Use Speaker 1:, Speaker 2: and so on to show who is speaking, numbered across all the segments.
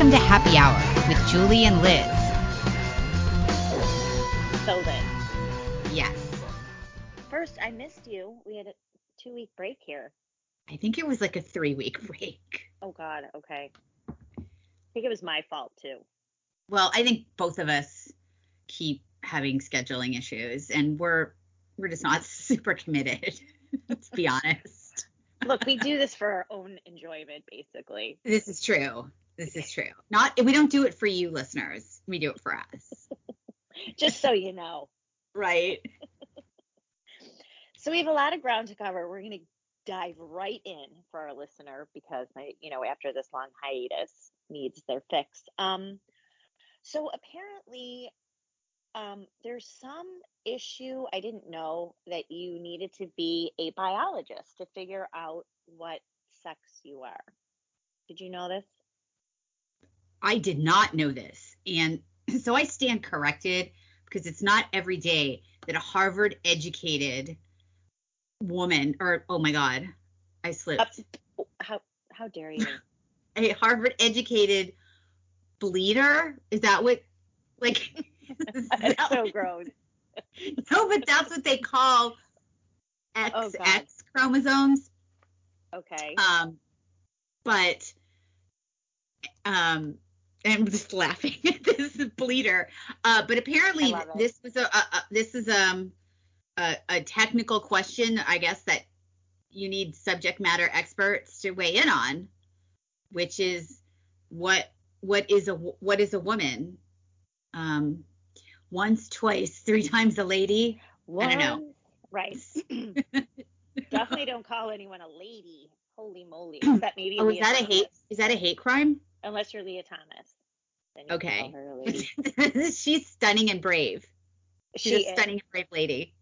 Speaker 1: Welcome to Happy Hour with Julie and Liz.
Speaker 2: So Liz,
Speaker 1: Yes.
Speaker 2: first I missed you. We had a two week break here.
Speaker 1: I think it was like a three week break.
Speaker 2: Oh God. Okay. I think it was my fault too.
Speaker 1: Well, I think both of us keep having scheduling issues and we're we're just not super committed. Let's be honest.
Speaker 2: Look, we do this for our own enjoyment, basically.
Speaker 1: This is true. This is true. Not we don't do it for you listeners. We do it for us.
Speaker 2: Just so you know.
Speaker 1: Right.
Speaker 2: So we have a lot of ground to cover. We're going to dive right in for our listener because you know, after this long hiatus needs their fix. Um, so apparently, um, there's some issue I didn't know that you needed to be a biologist to figure out what sex you are. Did you know this?
Speaker 1: I did not know this. And so I stand corrected because it's not every day that a Harvard educated woman, or oh my God, I slipped.
Speaker 2: How how dare you?
Speaker 1: A Harvard educated bleeder? Is that what, like,
Speaker 2: That's
Speaker 1: that
Speaker 2: so
Speaker 1: what-
Speaker 2: gross.
Speaker 1: no, but that's what they call
Speaker 2: Oh,
Speaker 1: XX chromosomes.
Speaker 2: Okay.
Speaker 1: Um, but um, I'm just laughing at this bleeder. Uh, but apparently
Speaker 2: I love it.
Speaker 1: this was a, a, a this is um a, a technical question, I guess that you need subject matter experts to weigh in on, which is what what is a what is a woman? Um, once, twice, three times a lady. I don't know.
Speaker 2: Right. Definitely don't call anyone a lady. Holy moly. Except maybe
Speaker 1: Oh, is that a hate? Is that a hate crime?
Speaker 2: Unless you're Lia Thomas.
Speaker 1: Okay.
Speaker 2: call her a lady.
Speaker 1: She's stunning and brave. She's
Speaker 2: She
Speaker 1: a
Speaker 2: is.
Speaker 1: stunning and brave lady.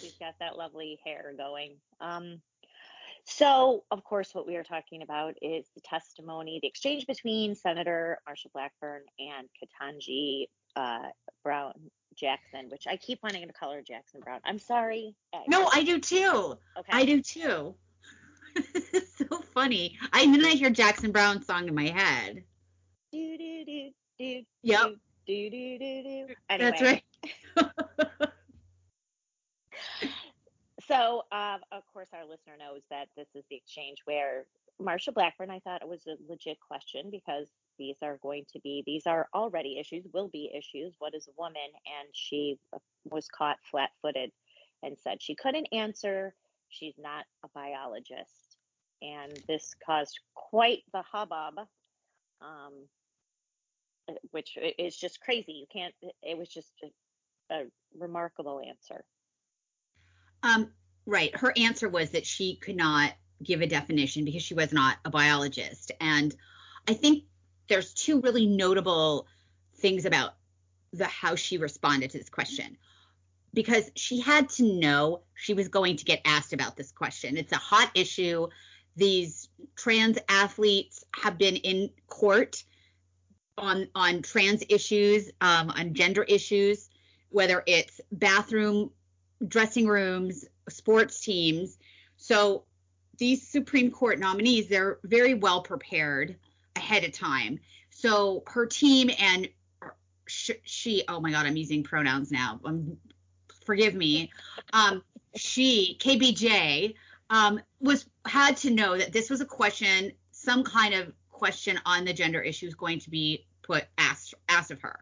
Speaker 2: She's got that lovely hair going. Um, so, of course, what we are talking about is the testimony, the exchange between Senator Marsha Blackburn and Ketanji uh, Brown Jackson, which I keep wanting to call her Jackson Brown. I'm sorry.
Speaker 1: No, I do too.
Speaker 2: okay.
Speaker 1: I do too. so funny. I and then I hear Jackson Browne song in my head.
Speaker 2: Do, do, do, do,
Speaker 1: Yep.
Speaker 2: do, do, do, do, do. Anyway,
Speaker 1: That's right.
Speaker 2: So, um, of course, our listener knows that this is the exchange where Marsha Blackburn, I thought it was a legit question because these are going to be, these are already issues, will be issues. What is a woman? And she uh, was caught flat footed and said she couldn't answer. She's not a biologist. And this caused quite the hubbub, um, which is just crazy. You can't, it was just a, a remarkable answer.
Speaker 1: Um, right. Her answer was that she could not give a definition because she was not a biologist. And I think there's two really notable things about the how she responded to this question. Because she had to know she was going to get asked about this question. It's a hot issue. These trans athletes have been in court on on trans issues, um, on gender issues, whether it's bathroom dressing rooms, sports teams. So these Supreme Court nominees, they're very well prepared ahead of time. So her team and sh- she, oh my God, I'm using pronouns now. Um, forgive me. Um, she, KBJ, um, was had to know that this was a question, some kind of question on the gender issue is going to be put asked asked of her,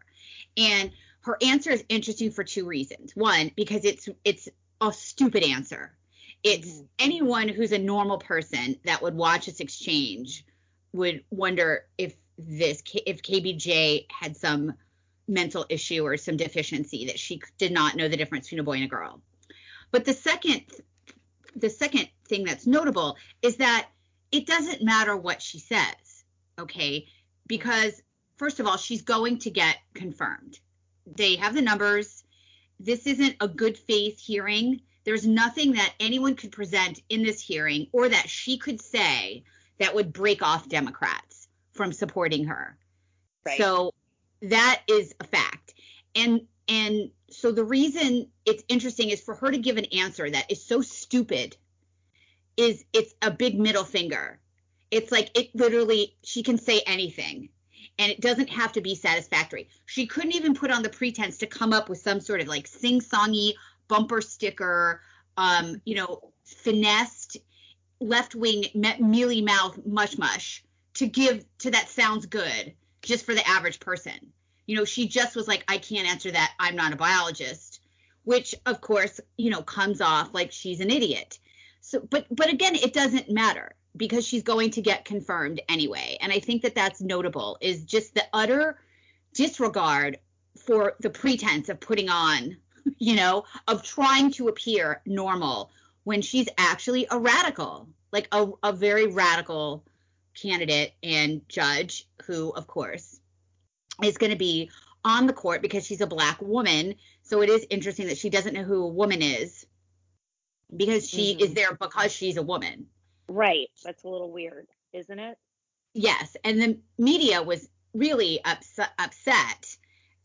Speaker 1: and her answer is interesting for two reasons. One, because it's it's a stupid answer. It's
Speaker 2: Mhm.
Speaker 1: anyone who's a normal person that would watch this exchange would wonder if this if KBJ had some mental issue or some deficiency that she did not know the difference between a boy and a girl. But the second the second thing that's notable is that it doesn't matter what she says, okay? Because first of all, she's going to get confirmed. They have the numbers. This isn't a good faith hearing. There's nothing that anyone could present in this hearing or that she could say that would break off Democrats from supporting her.
Speaker 2: Right.
Speaker 1: So that is a fact. And and so the reason it's interesting is for her to give an answer that is so stupid is it's a big middle finger. It's like it literally she can say anything. and it doesn't have to be satisfactory. She couldn't even put on the pretense to come up with some sort of like sing-songy bumper sticker, um, you know, finessed left wing mealy mouth mush mush to give to that sounds good just for the average person. You know, she just was like, I can't answer that. I'm not a biologist, which of course, you know, comes off like she's an idiot. So, but but again, it doesn't matter because she's going to get confirmed anyway. And I think that that's notable is just the utter disregard for the pretense of putting on, you know, of trying to appear normal when she's actually a radical, like a, a very radical candidate and judge who, of course, is going to be on the court because she's a black woman. So it is interesting that she doesn't know who a woman is because she mm-hmm. is there because she's a woman.
Speaker 2: Right. That's a little weird, isn't it?
Speaker 1: Yes. And the media was really upset, upset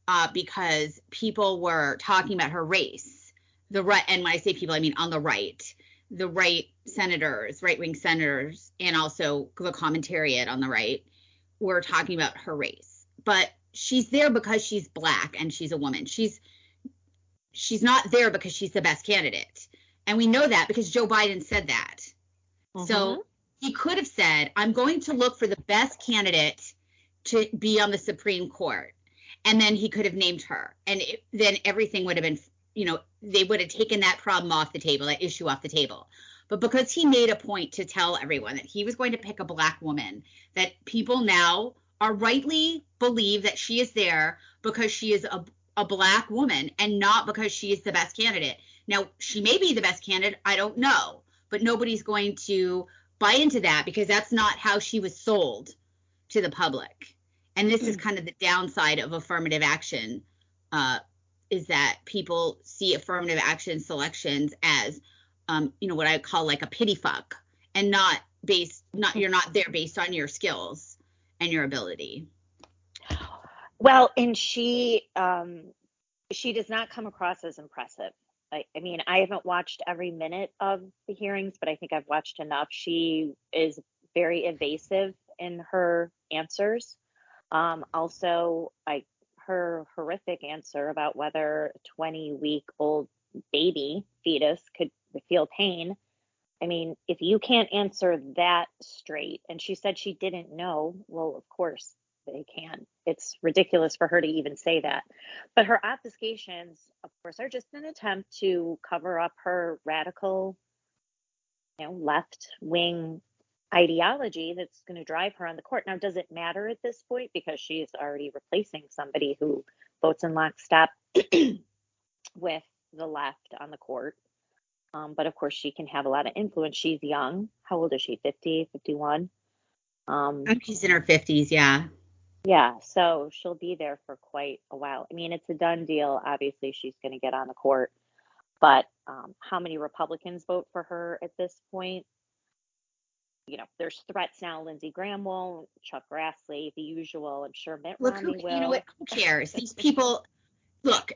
Speaker 1: uh, because people were talking about her race. The right, and when I say people, I mean on the right, the right senators, right wing senators, and also the commentariat on the right were talking about her race. But she's there because she's black and she's a woman. She's she's not there because she's the best candidate. And we know that because Joe Biden said that. Mm-hmm. So he could have said, I'm going to look for the best candidate to be on the Supreme Court. And then he could have named her. And it, then everything would have been, you know, they would have taken that problem off the table, that issue off the table. But because he made a point to tell everyone that he was going to pick a black woman, that people now are rightly believe that she is there because she is a, a black woman and not because she is the best candidate. Now, she may be the best candidate, I don't know but nobody's going to buy into that because that's not how she was sold to the public. And this mm-hmm. is hmm. kind of the downside of affirmative action, uh, is that people see affirmative action selections as, um, you know, what I call like a pity fuck, and not based, not you're not there based on your skills and your ability.
Speaker 2: Well, and she, um, she does not come across as impressive. I, I mean, I haven't watched every minute of the hearings, but I think I've watched enough. She is very evasive in her answers. Um, also, I her horrific answer about whether a 20 week old baby fetus could feel pain. I mean, if you can't answer that straight, and she said she didn't know, well, of course, they can. It's ridiculous for her to even say that. But her obfuscations, of course, are just an attempt to cover up her radical, you know, left wing ideology that's going to drive her on the court. Now, does it matter at this point because she's already replacing somebody who votes in lockstep with the left on the court? Um, but of course, she can have a lot of influence. She's young. How old is she? 50, 51?
Speaker 1: Um, she's in her 50s, yeah.
Speaker 2: Yeah, so she'll be there for quite a while. I mean, it's a done deal. Obviously, she's going to get on the court, but um, how many Republicans vote for her at this point? You know, there's threats now. Lindsey Graham won't, Chuck Grassley, the usual. I'm sure Mitt look, Romney
Speaker 1: who,
Speaker 2: will.
Speaker 1: You know what? Who cares? These people, look,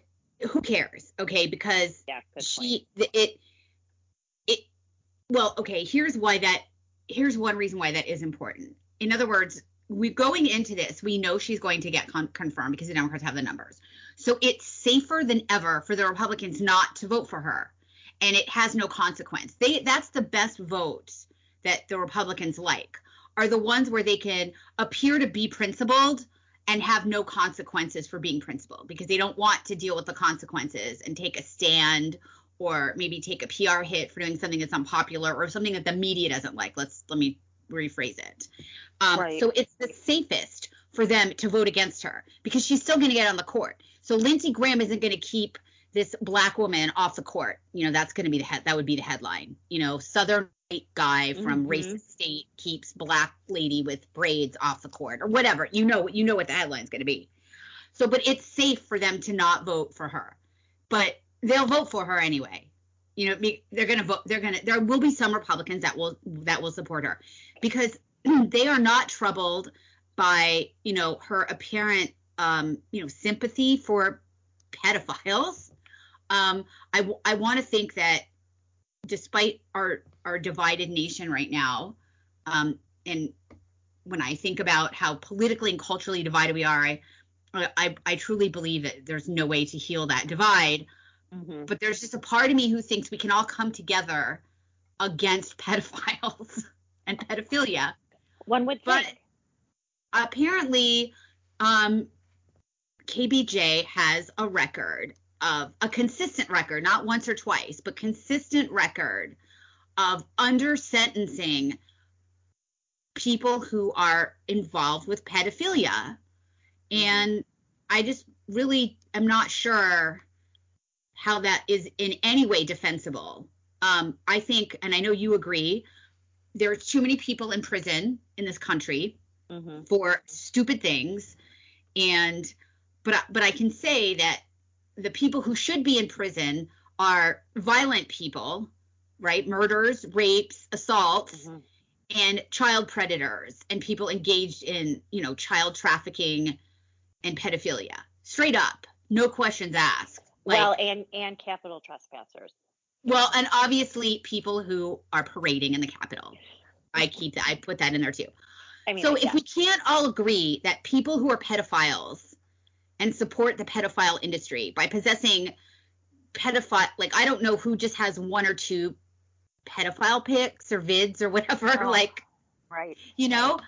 Speaker 1: who cares? Okay, because
Speaker 2: yeah,
Speaker 1: she, the, it, it. Well, okay. Here's why that. Here's one reason why that is important. In other words, we going into this, we know she's going to get con- confirmed because the Democrats have the numbers. So it's safer than ever for the Republicans not to vote for her, and it has no consequence. They that's the best votes that the Republicans like are the ones where they can appear to be principled and have no consequences for being principled because they don't want to deal with the consequences and take a stand or maybe take a PR hit for doing something that's unpopular or something that the media doesn't like. Let's let me rephrase it. Um, right. So it's the safest for them to vote against her because she's still going to get on the court. So Lindsey Graham isn't going to keep this black woman off the court. You know, that's going to be the head. That would be the headline. You know, Southern white guy from mm-hmm. racist state keeps black lady with braids off the court or whatever. You know, you know what the headline's going to be. So, but it's safe for them to not vote for her, but they'll vote for her anyway. You know, they're going to vote. They're going to. There will be some Republicans that will that will support her because they are not troubled by you know her apparent um, you know sympathy for pedophiles. Um, I I want to think that despite our our divided nation right now, um, and when I think about how politically and culturally divided we are, I I, I truly believe that there's no way to heal that divide. Mm-hmm. But there's just a part of me who thinks we can all come together against pedophiles and pedophilia.
Speaker 2: One would think.
Speaker 1: But apparently, um, KBJ has a record of a consistent record, not once or twice, but consistent record of under sentencing people who are involved with pedophilia. Mm-hmm. And I just really am not sure how that is in any way defensible. Um, I think, and I know you agree, there are too many people in prison in this country mm-hmm. for stupid things. And, but, but I can say that the people who should be in prison are violent people, right? Murders, rapes, assaults, mm-hmm. and child predators and people engaged in, you know, child trafficking and pedophilia. Straight up, no questions asked.
Speaker 2: Like, well, and and capital trespassers.
Speaker 1: Well, and obviously people who are parading in the Capitol. I keep that. I put that in there too. I mean, so yeah. if we can't all agree that people who are pedophiles and support the pedophile industry by possessing pedophile, like I don't know who just has one or two pedophile pics or vids or whatever, oh, like,
Speaker 2: right?
Speaker 1: You know.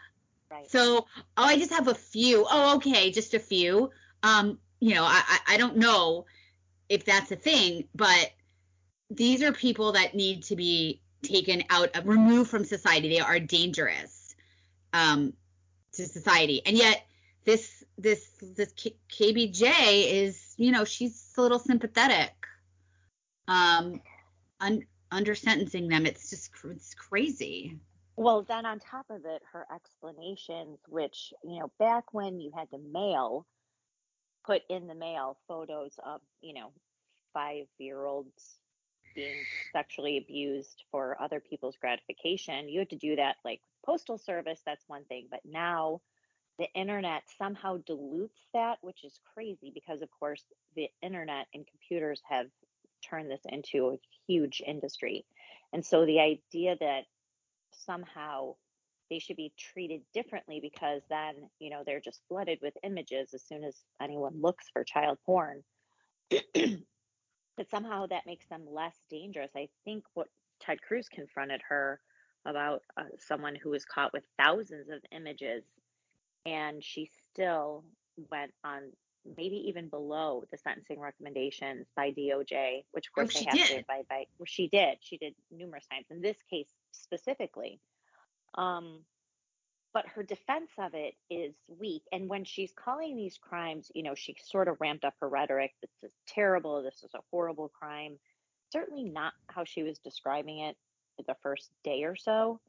Speaker 1: Right. So oh, I just have a few. Oh, okay, just a few. Um, you know, I I don't know if that's a thing, but these are people that need to be taken out of removed from society. They are dangerous um, to society, and yet this this this K- KBJ is you know she's a little sympathetic. Um, un- under sentencing them, it's just it's crazy.
Speaker 2: Well, then on top of it, her explanations, which you know, back when you had to mail put in the mail photos of, you know, five year olds being sexually abused for other people's gratification. You had to do that like postal service, that's one thing. But now the internet somehow dilutes that, which is crazy because, of course, the internet and computers have turned this into a huge industry. And so the idea that somehow they should be treated differently because then you know they're just flooded with images as soon as anyone looks for child porn but somehow that makes them less dangerous i think what ted cruz confronted her about uh, someone who was caught with thousands of images and she still went on maybe even below the sentencing recommendations by DOJ, which of oh, course oh, they have did. to abide by. Well, she did. She did numerous times. In this case specifically, um, but her defense of it is weak. And when she's calling these crimes, you know, she sort of ramped up her rhetoric. This is terrible. This is a horrible crime. Certainly not how she was describing it the first day or so.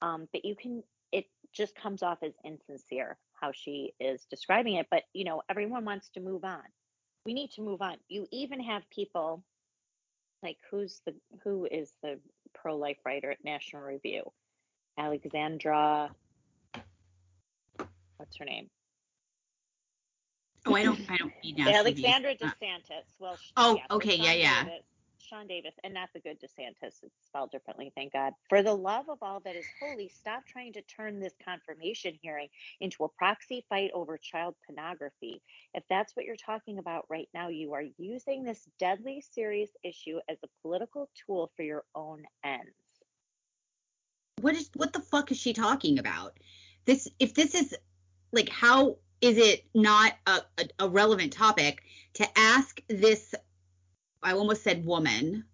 Speaker 2: Um, but you can, it just comes off as insincere how she is describing it. But, you know, everyone wants to move on. We need to move on. You even have people like who's the, who is the pro life writer at National Review? Alexandra. What's her name?
Speaker 1: Oh, I don't. I don't
Speaker 2: need Alexandra uh, DeSanctis. Well.
Speaker 1: Oh, yeah, okay, yeah, yeah.
Speaker 2: Davis, Sean Davis, and not the good DeSantis. It's spelled differently. Thank God. For the love of all that is holy, stop trying to turn this confirmation hearing into a proxy fight over child pornography. If that's what you're talking about right now, you are using this deadly serious issue as a political tool for your own ends
Speaker 1: what is what the fuck is she talking about? This if this is like how is it not a, a, a relevant topic to ask this I almost said woman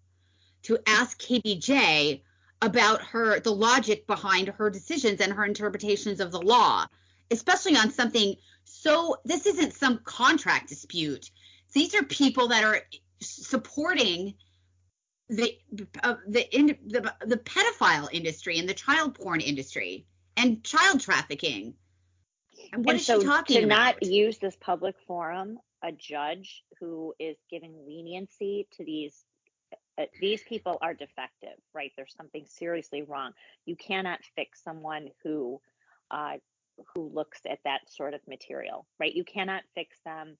Speaker 1: to ask KBJ about her the logic behind her decisions and her interpretations of the law, especially on something so this isn't some contract dispute. These are people that are supporting the uh, the, in, the the pedophile industry and the child porn industry and child trafficking. And what and is so she talking
Speaker 2: to
Speaker 1: about?
Speaker 2: not use this public forum, a judge who is giving leniency to these uh, these people are defective, right? There's something seriously wrong. You cannot fix someone who uh, who looks at that sort of material, right? You cannot fix them.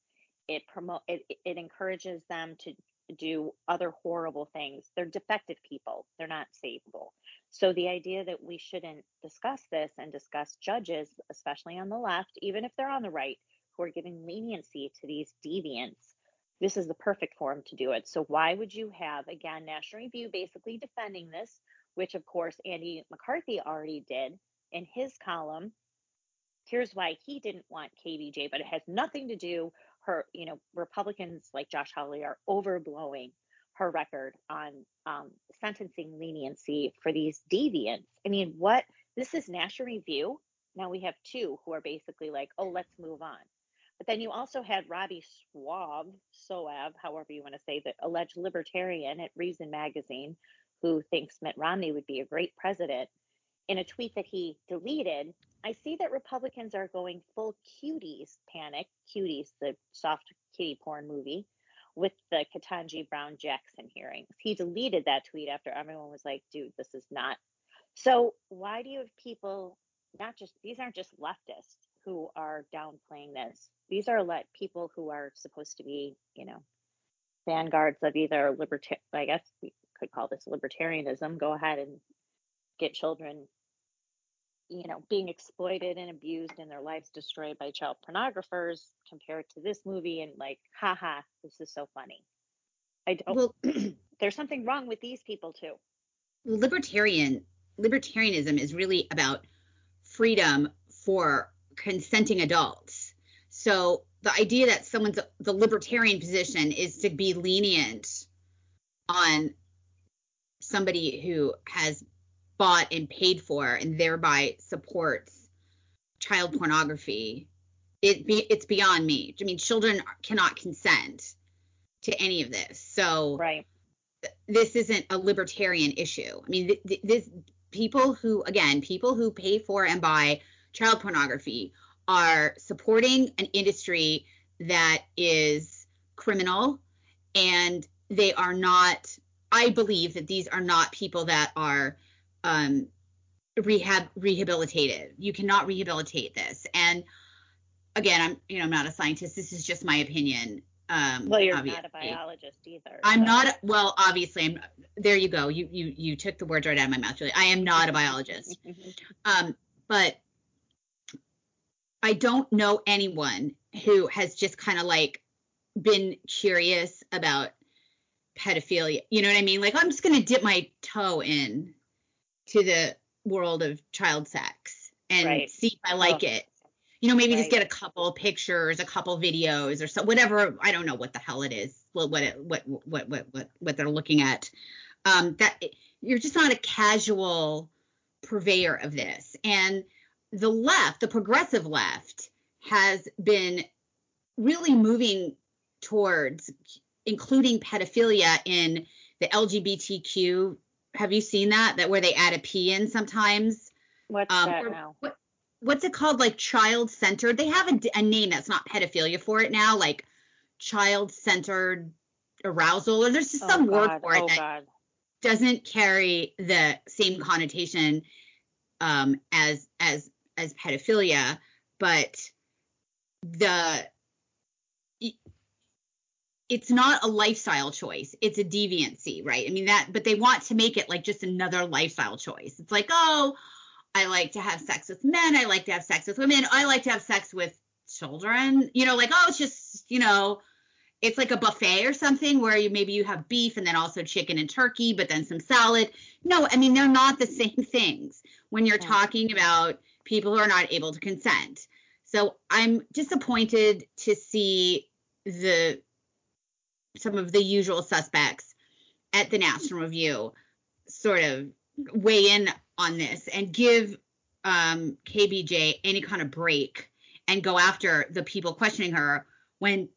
Speaker 2: It promote it, it encourages them to do other horrible things. They're defective people. They're not savable. So the idea that we shouldn't discuss this and discuss judges, especially on the left, even if they're on the right, who are giving leniency to these deviants, this is the perfect forum to do it. So why would you have again National Review basically defending this, which of course Andy McCarthy already did in his column. Here's why he didn't want KBJ, but it has nothing to do her, you know, Republicans like Josh Hawley are overblowing her record on um, sentencing leniency for these deviants. I mean, what? This is National Review. Now we have two who are basically like, oh, let's move on. But then you also had Robby Swab, Soave, however you want to say, the alleged libertarian at Reason Magazine, who thinks Mitt Romney would be a great president. In a tweet that he deleted, I see that Republicans are going full cuties panic. Cuties, the soft kitty porn movie, with the Ketanji Brown Jackson hearings. He deleted that tweet after everyone was like, dude, this is not. So why do you have people, not just, these aren't just leftists who are downplaying this. These are let people who are supposed to be, you know, vanguards of either libertarian, I guess we could call this libertarianism, go ahead and get children you know, being exploited and abused and their lives destroyed by child pornographers compared to this movie and like, haha, this is so funny. I don't well, there's something wrong with these people too.
Speaker 1: Libertarian libertarianism is really about freedom for consenting adults. So the idea that someone's the libertarian position is to be lenient on somebody who has bought and paid for and thereby supports child pornography it be, it's beyond me. I mean children cannot consent to any of this. So
Speaker 2: right.
Speaker 1: this isn't a libertarian issue. I mean th- th- this people who again people who pay for and buy child pornography are supporting an industry that is criminal and they are not i believe that these are not people that are um, rehab rehabilitated. You cannot rehabilitate this. And again, I'm you know I'm not a scientist. This is just my opinion.
Speaker 2: Um, well, you're obviously. not a biologist either.
Speaker 1: I'm so. not. Well, obviously, I'm. There you go. You you you took the words right out of my mouth, Julie. I am not a biologist. um, but I don't know anyone who has just kind of like been curious about pedophilia. You know what I mean? Like I'm just gonna dip my toe in to the world of child sex and right. see if I like oh. it. You know, maybe right. just get a couple pictures, a couple videos, or so whatever. I don't know what the hell it is. What what what what what what, what they're looking at. Um, that you're just not a casual purveyor of this. And the left, the progressive left, has been really moving towards including pedophilia in the LGBTQ have you seen that? That where they add a P in sometimes.
Speaker 2: What's um, that now? What,
Speaker 1: what's it called? Like child centered. They have a, a name that's not pedophilia for it now, like child centered arousal, or there's just oh, some God. word for it oh, that God. doesn't carry the same connotation um, as as as pedophilia, but the it's not a lifestyle choice. It's a deviancy right? I mean that but they want to make it like just another lifestyle choice. It's like oh i like to have sex with men. I like to have sex with women. I like to have sex with children. You know like oh it's just you know it's like a buffet or something where you maybe you have beef and then also chicken and turkey but then some salad. No i mean they're not the same things when you're talking about people who are not able to consent. So i'm disappointed to see the some of the usual suspects at the National Review sort of weigh in on this and give um, KBJ any kind of break and go after the people questioning her when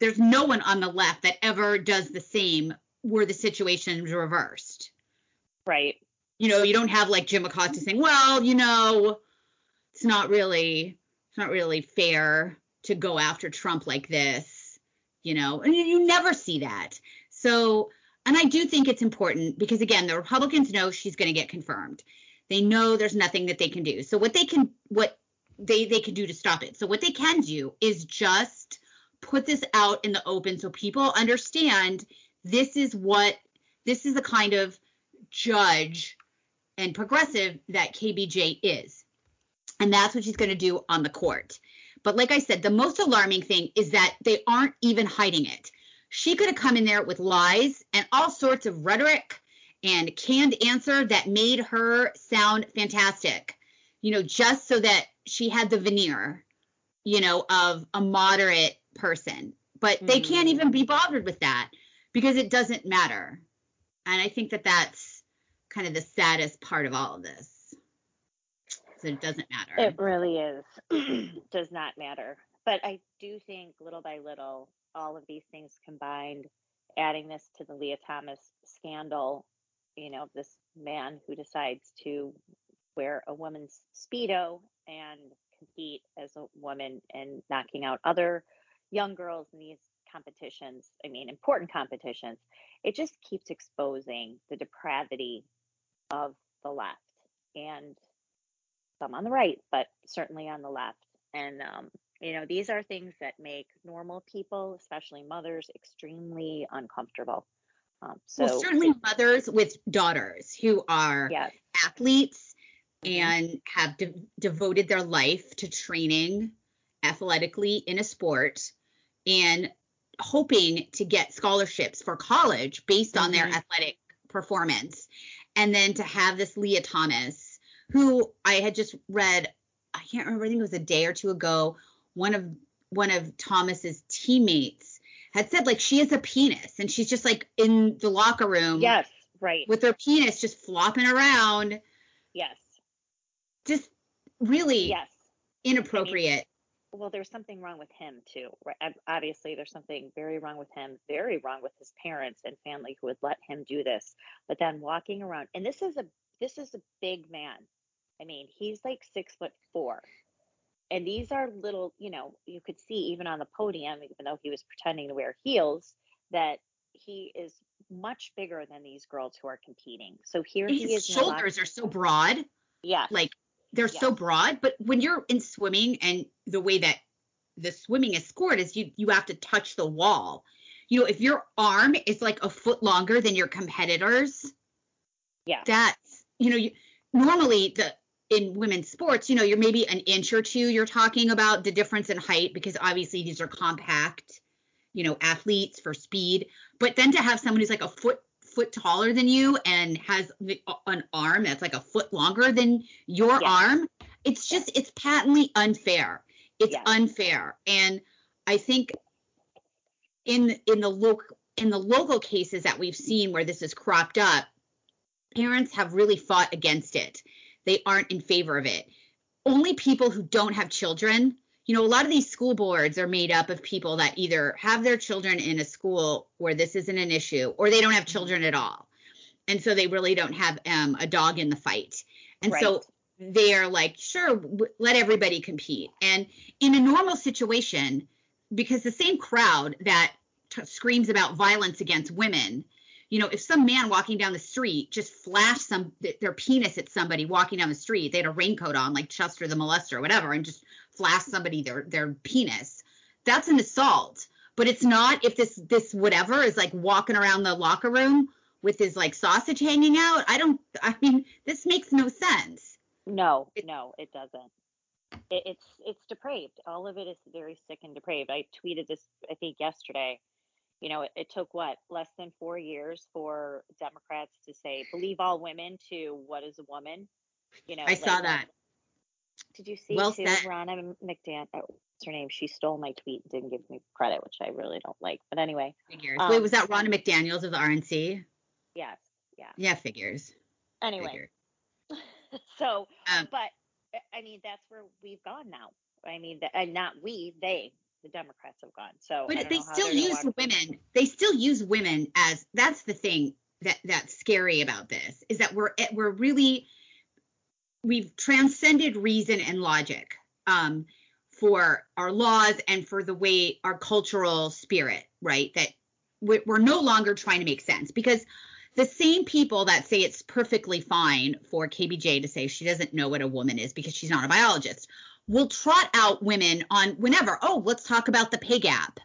Speaker 1: there's no one on the left that ever does the same where the situation's reversed.
Speaker 2: Right.
Speaker 1: You know, you don't have like Jim Acosta saying, well, you know, it's not really it's not really fair to go after Trump like this you know, and you never see that. So, and I do think it's important because again, the Republicans know she's going to get confirmed. They know there's nothing that they can do. So what they can what they they can do to stop it. So what they can do is just put this out in the open so people understand this is what this is the kind of judge and progressive that KBJ is. And that's what she's going to do on the court. But like I said, the most alarming thing is that they aren't even hiding it. She could have come in there with lies and all sorts of rhetoric and canned answer that made her sound fantastic, you know, just so that she had the veneer, you know, of a moderate person. But they mm. can't even be bothered with that because it doesn't matter. And I think that that's kind of the saddest part of all of this. So it doesn't matter.
Speaker 2: It really is. Does not matter. But I do think little by little, all of these things combined, adding this to the Lia Thomas scandal, you know, this man who decides to wear a woman's Speedo and compete as a woman and knocking out other young girls in these competitions, I mean, important competitions, it just keeps exposing the depravity of the left and some on the right, but certainly on the left. And, um, you know, these are things that make normal people, especially mothers, extremely uncomfortable.
Speaker 1: Um, so well, certainly mothers with daughters who are yes. athletes mm-hmm. and have de- devoted their life to training athletically in a sport and hoping to get scholarships for college based mm-hmm. on their mm-hmm. athletic performance. And then to have this Lia Thomas, who I had just read, I can't remember, I think it was a day or two ago, one of one of Thomas's teammates had said like she has a penis and she's just like in the locker room.
Speaker 2: Yes, right.
Speaker 1: With her penis just flopping around.
Speaker 2: Yes.
Speaker 1: Just really yes. inappropriate. I mean,
Speaker 2: well, there's something wrong with him too. Right? Obviously, there's something very wrong with him, very wrong with his parents and family who would let him do this. But then walking around, and this is a this is a big man. I mean, he's like six foot four, and these are little. You know, you could see even on the podium, even though he was pretending to wear heels, that he is much bigger than these girls who are competing. So here
Speaker 1: his
Speaker 2: he is.
Speaker 1: His shoulders are so broad.
Speaker 2: Yeah.
Speaker 1: Like they're yes. so broad, but when you're in swimming and the way that the swimming is scored is you you have to touch the wall. You know, if your arm is like a foot longer than your competitors,
Speaker 2: yeah,
Speaker 1: that's you know, you, normally the in women's sports, you know, you're maybe an inch or two. You're talking about the difference in height because obviously these are compact, you know, athletes for speed. But then to have someone who's like a foot foot taller than you and has an arm that's like a foot longer than your arm, it's just it's patently unfair. It's unfair. And I think in in the local in the local cases that we've seen where this is cropped up, parents have really fought against it. They aren't in favor of it. Only people who don't have children you know, a lot of these school boards are made up of people that either have their children in a school where this isn't an issue or they don't have children at all. And so they really don't have um, a dog in the fight. And right. so they're like, sure, w- let everybody compete. And in a normal situation, because the same crowd that t- screams about violence against women, you know, if some man walking down the street just flashed some their penis at somebody walking down the street, they had a raincoat on, like Chester the molester or whatever, and just flash somebody their their penis, that's an assault. But it's not if this this whatever is like walking around the locker room with his like sausage hanging out. I don't. I mean, this makes no sense.
Speaker 2: No, it, no, it doesn't. It, it's it's depraved. All of it is very sick and depraved. I tweeted this I think yesterday. You know, it, it took what less than four years for Democrats to say believe all women to what is a woman. You know,
Speaker 1: I like, saw that.
Speaker 2: Did you see well too, said. Ronna McDan? Oh, what's her name? She stole my tweet and didn't give me credit, which I really don't like. But anyway.
Speaker 1: Figures. Um, Wait, was that Ronna McDaniels of the RNC?
Speaker 2: Yes. Yeah.
Speaker 1: Yeah, figures.
Speaker 2: Anyway. Figure. so, um, but I mean, that's where we've gone now. I mean, the, and not we, they, the Democrats have gone. So,
Speaker 1: but they still use women. They still use women as that's the thing that that's scary about this is that we're we're really we've transcended reason and logic um, for our laws and for the way our cultural spirit, right? That we're no longer trying to make sense because the same people that say it's perfectly fine for KBJ to say she doesn't know what a woman is because she's not a biologist will trot out women on whenever, oh, let's talk about the pay gap.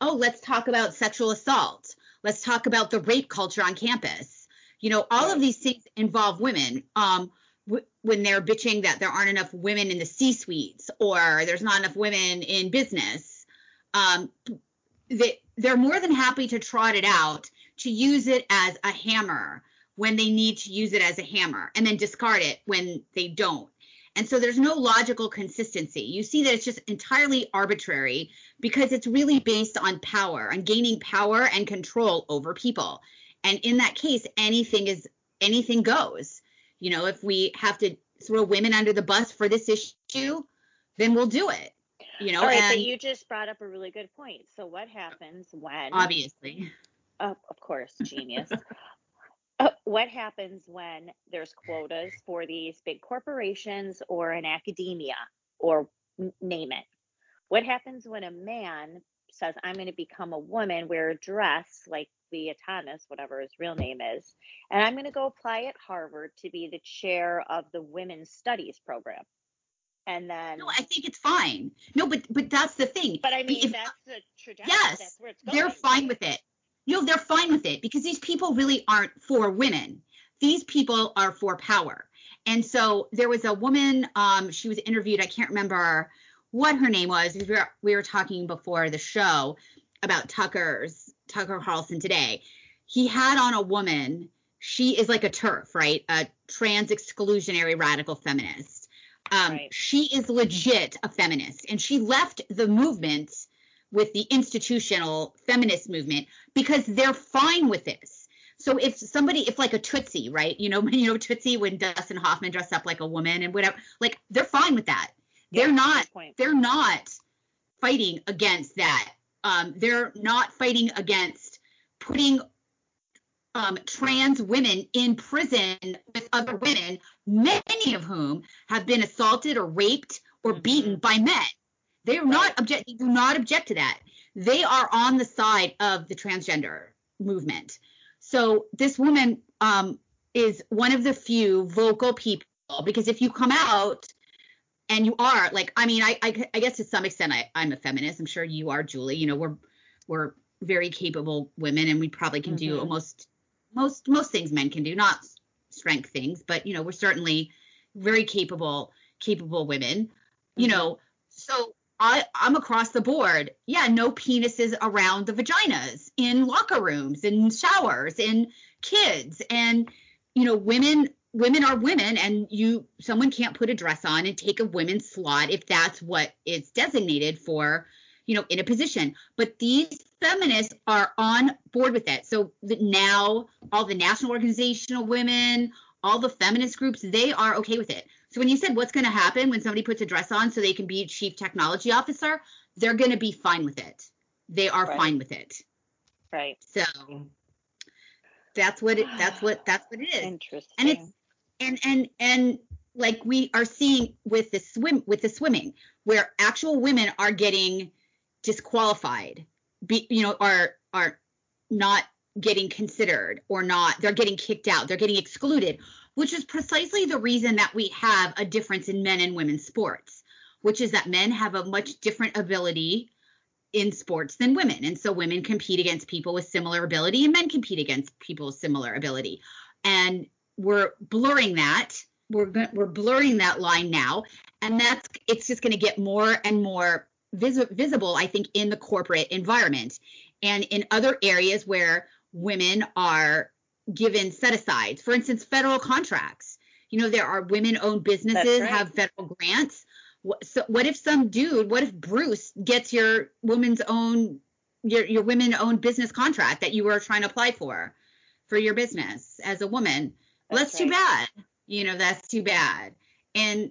Speaker 1: Oh, let's talk about sexual assault. Let's talk about the rape culture on campus You know, all of these things involve women. Um, w- when they're bitching that there aren't enough women in the C-suites or there's not enough women in business, um, they, they're more than happy to trot it out to use it as a hammer when they need to use it as a hammer and then discard it when they don't. And so there's no logical consistency. You see that it's just entirely arbitrary because it's really based on power, on gaining power and control over people. And in that case, anything is anything goes. You know, if we have to throw women under the bus for this issue, then we'll do it. You know,
Speaker 2: All right,
Speaker 1: and
Speaker 2: but you just brought up a really good point. So what happens when
Speaker 1: obviously,
Speaker 2: uh, of course, genius. Uh, what happens when there's quotas for these big corporations or in academia or name it? What happens when a man says, I'm going to become a woman, wear a dress like Lia Thomas, whatever his real name is, and I'm going to go apply at Harvard to be the chair of the women's studies program? And then,
Speaker 1: no, I think it's fine. No, but but that's the thing.
Speaker 2: but I mean,
Speaker 1: If-
Speaker 2: that's the trajectory.
Speaker 1: yes,
Speaker 2: that's where it's going.
Speaker 1: they're fine with it. No, they're fine with it because these people really aren't for women. These people are for power. And so there was a woman, um, she was interviewed, I can't remember what her name was. We were, we were talking before the show about Tucker's Tucker Carlson today. He had on a woman, she is like a TERF, right? A trans exclusionary radical feminist. Um,
Speaker 2: Right.
Speaker 1: She is legit a feminist, and she left the movement with the institutional feminist movement because they're fine with this. So if somebody, if like a Tootsie, right? You know, you know Tootsie when Dustin Hoffman dressed up like a woman and whatever, like they're fine with that. They're not. They're not fighting against that. Um, they're not fighting against putting um, trans women in prison with other women, many of whom have been assaulted or raped or
Speaker 2: Mhm.
Speaker 1: beaten by men. They are not object. They do not object to that. They are on the side of the transgender movement. So this woman um, is one of the few vocal people because if you come out and you are like, I mean, I I, I guess to some extent I, I'm a feminist. I'm sure you are, Julie. You know, we're we're very capable women, and we probably can do
Speaker 2: Mhm.
Speaker 1: almost most most things men can do, not strength things, but you know, we're certainly very capable capable women. You
Speaker 2: Mhm.
Speaker 1: know, so I I'm across the board. Yeah, no penises around the vaginas in locker rooms, in showers, in kids, and you know, women women are women and you someone can't put a dress on and take a women's slot if that's what is designated for you know in a position. But these feminists are on board with that. So now all the national organization of women all the feminist groups they are okay with it so when you said what's going to happen when somebody puts a dress on so they can be chief technology officer they're going to be fine with it they are
Speaker 2: Right.
Speaker 1: fine with it
Speaker 2: Right.
Speaker 1: so that's what it that's what that's what it is
Speaker 2: Interesting.
Speaker 1: and it's and and and like we are seeing with the swim with the swimming where actual women are getting disqualified be, you know are are not getting considered or not. They're getting kicked out. They're getting excluded which is precisely the reason that we have a difference in men and women's sports which is that men have a much different ability in sports than women. And so women compete against people with similar ability and men compete against people with similar ability. And we're blurring that. We're we're blurring that line now. And that's it's just going to get more and more vis- visible i think in the corporate environment and in other areas where women are given set asides for instance federal contracts you know there are women owned businesses
Speaker 2: right.
Speaker 1: have federal grants What- so what if some dude what if bruce gets your woman's own your your women owned business contract that you were trying to apply for for your business as a woman well, that's
Speaker 2: That's
Speaker 1: too bad. You know, that's too bad. And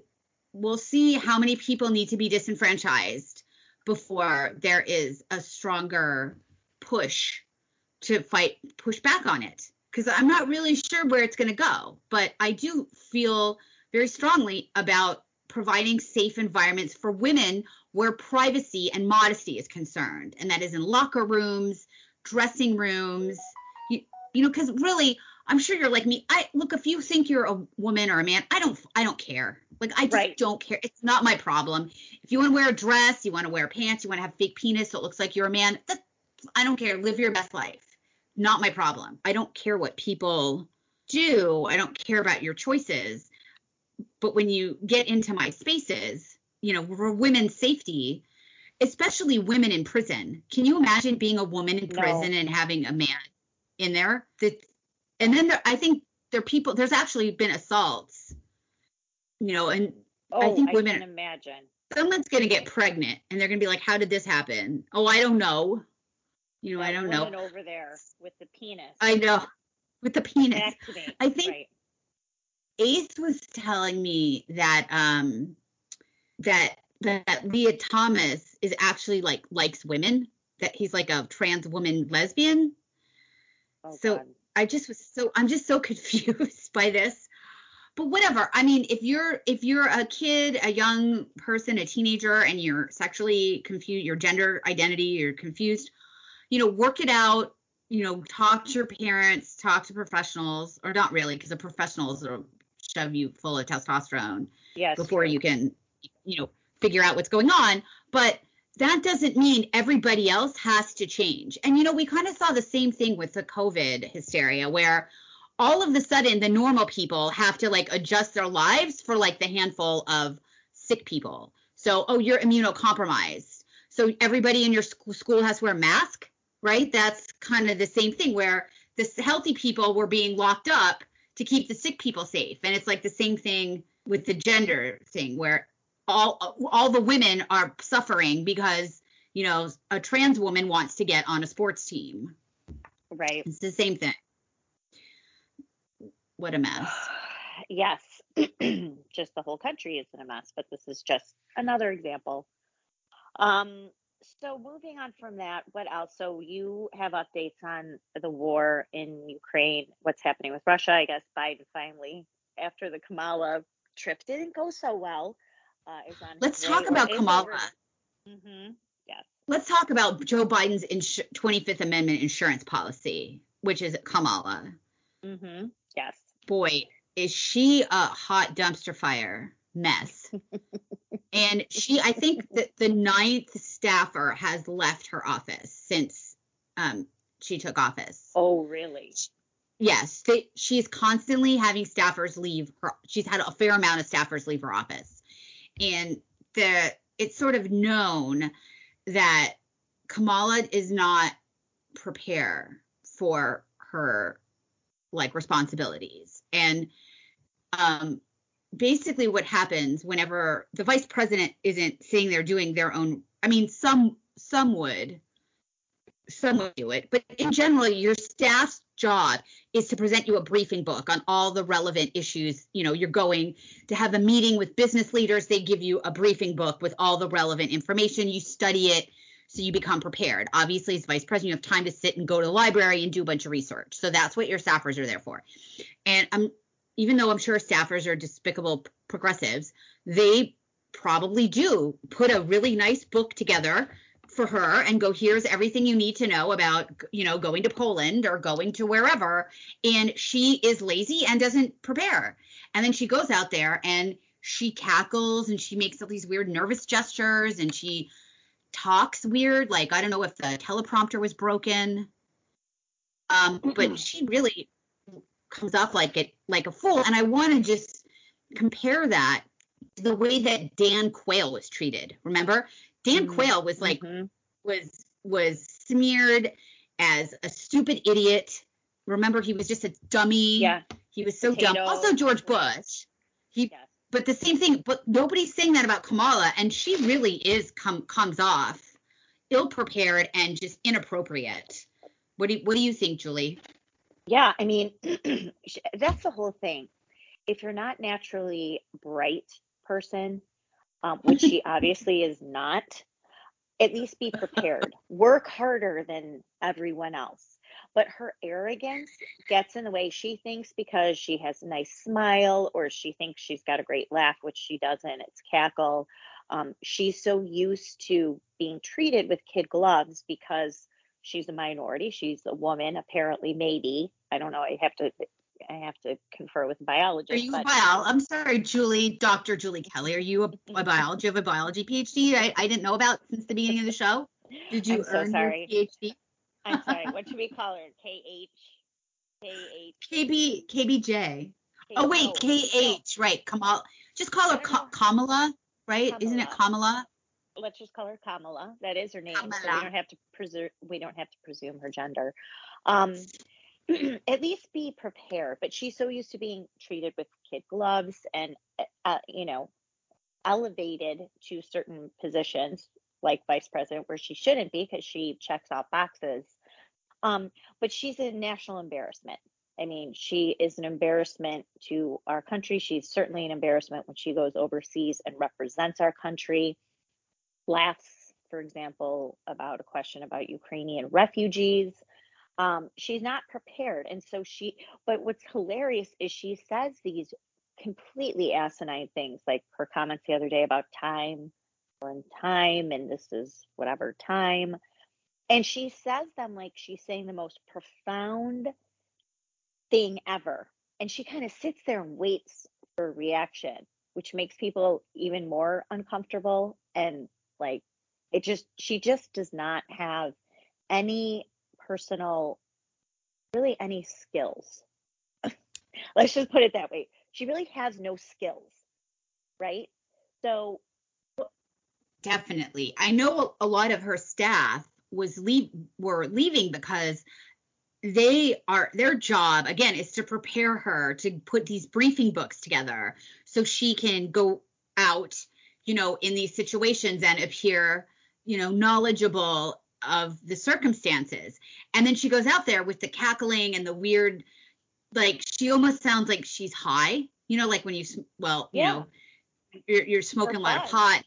Speaker 1: we'll see how many people need to be disenfranchised before there is a stronger push to fight, push back on it. Because I'm not really sure where it's going to go, but I do feel very strongly about providing safe environments for women where privacy and modesty is concerned, and that is in locker rooms, dressing rooms. You, you know, because really, I'm sure you're like me. I look if you think you're a woman or a man, I don't I don't care. Like I just
Speaker 2: Right.
Speaker 1: don't care. It's not my problem. If you want to wear a dress, you want to wear pants, you want to have fake penis so it looks like you're a man, that I don't care. Live your best life. Not my problem. I don't care what people do. I don't care about your choices. But when you get into my spaces, you know, for women's safety, especially women in prison. Can you imagine being a woman in prison no. and having a man in there? That, and then there, I think there are people. There's actually been assaults, you know, and
Speaker 2: oh,
Speaker 1: I think
Speaker 2: women. I can imagine.
Speaker 1: Someone's gonna get pregnant, and they're gonna be like, "How did this happen?" Oh, I don't know. You know, I don't know.
Speaker 2: over there with the penis.
Speaker 1: I know, with the penis. I think
Speaker 2: right.
Speaker 1: Ace was telling me that um that that Lia Thomas is actually like likes women, that he's like a trans woman lesbian.
Speaker 2: Oh,
Speaker 1: so
Speaker 2: God.
Speaker 1: I just was so I'm just so confused by this. But whatever. I mean, if you're if you're a kid, a young person, a teenager, and you're sexually confused, your gender identity, you're confused, you know, work it out. You know, talk to your parents, talk to professionals, or not really, because the professionals will shove you full of testosterone
Speaker 2: yes,
Speaker 1: before true. you can, you know, figure out what's going on. But that doesn't mean everybody else has to change. And you know, we kind of saw the same thing with the COVID hysteria where all of a sudden the normal people have to like adjust their lives for like the handful of sick people. So, oh, you're immunocompromised. So everybody in your school has to wear a mask, right? That's kind of the same thing where the healthy people were being locked up to keep the sick people safe. And it's like the same thing with the gender thing where all all the women are suffering because you know a trans woman wants to get on a sports team.
Speaker 2: Right.
Speaker 1: It's the same thing. What a mess.
Speaker 2: yes. just the whole country is in a mess, but this is just another example. Um so moving on from that, what else? So you have updates on the war in Ukraine, what's happening with Russia. I guess Biden finally, after the Kamala trip didn't go so well, uh, is on.
Speaker 1: Let's talk about Kamala.
Speaker 2: Mm-hmm. Yes.
Speaker 1: Let's talk about Joe Biden's ins- 25th Amendment insurance policy, which is Kamala.
Speaker 2: Mm-hmm. Yes.
Speaker 1: Boy, is she a hot dumpster fire mess. and she, I think that the ninth staffer has left her office since um, she took office.
Speaker 2: Oh, really?
Speaker 1: Yes, they, she's constantly having staffers leave her. She's had a fair amount of staffers leave her office and the it's sort of known that Kamala is not prepared for her like responsibilities and um basically what happens whenever the vice president isn't sitting there doing their own I mean some some would some would do it but in general your staff's job is to present you a briefing book on all the relevant issues. You know, you're going to have a meeting with business leaders. They give you a briefing book with all the relevant information. You study it so you become prepared. Obviously, as vice president, you have time to sit and go to the library and do a bunch of research. So that's what your staffers are there for. And I'm even though I'm sure staffers are despicable progressives, they probably do put a really nice book together for her and go here's everything you need to know about you know going to Poland or going to wherever and she is lazy and doesn't prepare. And then she goes out there and she cackles and she makes all these weird nervous gestures and she talks weird like I don't know if the teleprompter was broken. Um but she really comes off like it like a fool and I want to just compare that to the way that Dan Quayle was treated remember Dan mm-hmm. Quayle was like mm-hmm. was was smeared as a stupid idiot. Remember, he was just a dummy.
Speaker 2: Yeah.
Speaker 1: He was so Potato. dumb. Also, George Bush. He.
Speaker 2: Yes.
Speaker 1: But the same thing. But nobody's saying that about Kamala, and she really is come comes off ill prepared and just inappropriate. What do you, What do you think, Julie?
Speaker 2: Yeah, I mean, that's the whole thing. If you're not naturally bright person, um, which she obviously is not, at least be prepared. Work harder than everyone else. But her arrogance gets in the way. She thinks because she has a nice smile or she thinks she's got a great laugh, which she doesn't, it's cackle. Um, she's so used to being treated with kid gloves because she's a minority. She's a woman, apparently, maybe. I don't know. I have to I have to confer with a biologist.
Speaker 1: Are you but... a bio? I'm sorry, Julie, Dr. Julie Kelly. Are you a, a biology? You have a biology PhD? I, I didn't know about since the beginning of the show. Did you
Speaker 2: I'm
Speaker 1: earn
Speaker 2: so sorry.
Speaker 1: your PhD?
Speaker 2: I'm sorry. What should we call her? KH? K
Speaker 1: KB KBJ. Oh wait, oh, KH, right? Kamala. Just call her Ka- Kamala, right? Kamala. Isn't it Kamala?
Speaker 2: Let's just call her Kamala. That is her name. Kamala. So we don't have to presume we don't have to presume her gender. Um, at least be prepared. But she's so used to being treated with kid gloves and uh, you know elevated to certain positions like vice president where she shouldn't be because she checks off boxes. Um, but she's a national embarrassment. I mean, she is an embarrassment to our country. She's certainly an embarrassment when she goes overseas and represents our country. Laughs, for example, about a question about Ukrainian refugees. Um, she's not prepared. And so she, but what's hilarious is she says these completely asinine things, like her comments the other day about time or in time, and this is whatever time. And she says them like she's saying the most profound thing ever. And she kind of sits there and waits for a reaction, which makes people even more uncomfortable. And like, it just, she just does not have any personal, really any skills. Let's just put it that way. She really has no skills, right? So,
Speaker 1: definitely. I know a lot of her staff was leave were leaving because they are their job again is to prepare her to put these briefing books together so she can go out you know in these situations and appear you know knowledgeable of the circumstances. And then she goes out there with the cackling and the weird like she almost sounds like she's high you know like when you well you know you're, you're smoking a lot of pot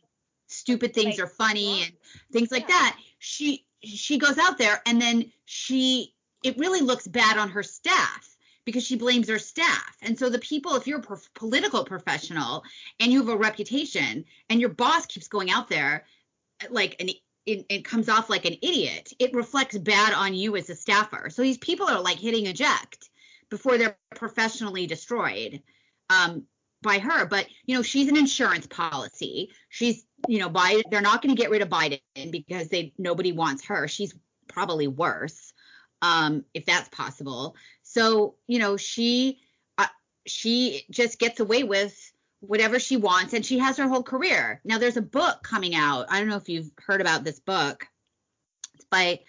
Speaker 1: stupid things like, are funny yeah. and things like yeah. that. She she goes out there and then she it really looks bad on her staff because she blames her staff. And so the people, if you're a political professional and you have a reputation and your boss keeps going out there like an it, it, comes off like an idiot, it reflects bad on you as a staffer. So these people are like hitting eject before they're professionally destroyed um, by her. But you know, she's an insurance policy. She's you know, Biden. They're not going to get rid of Biden because they nobody wants her. She's probably worse um, if that's possible. So, you know, she uh, she just gets away with whatever she wants and she has her whole career. Now there's a book coming out. I don't know if you've heard about this book. It's by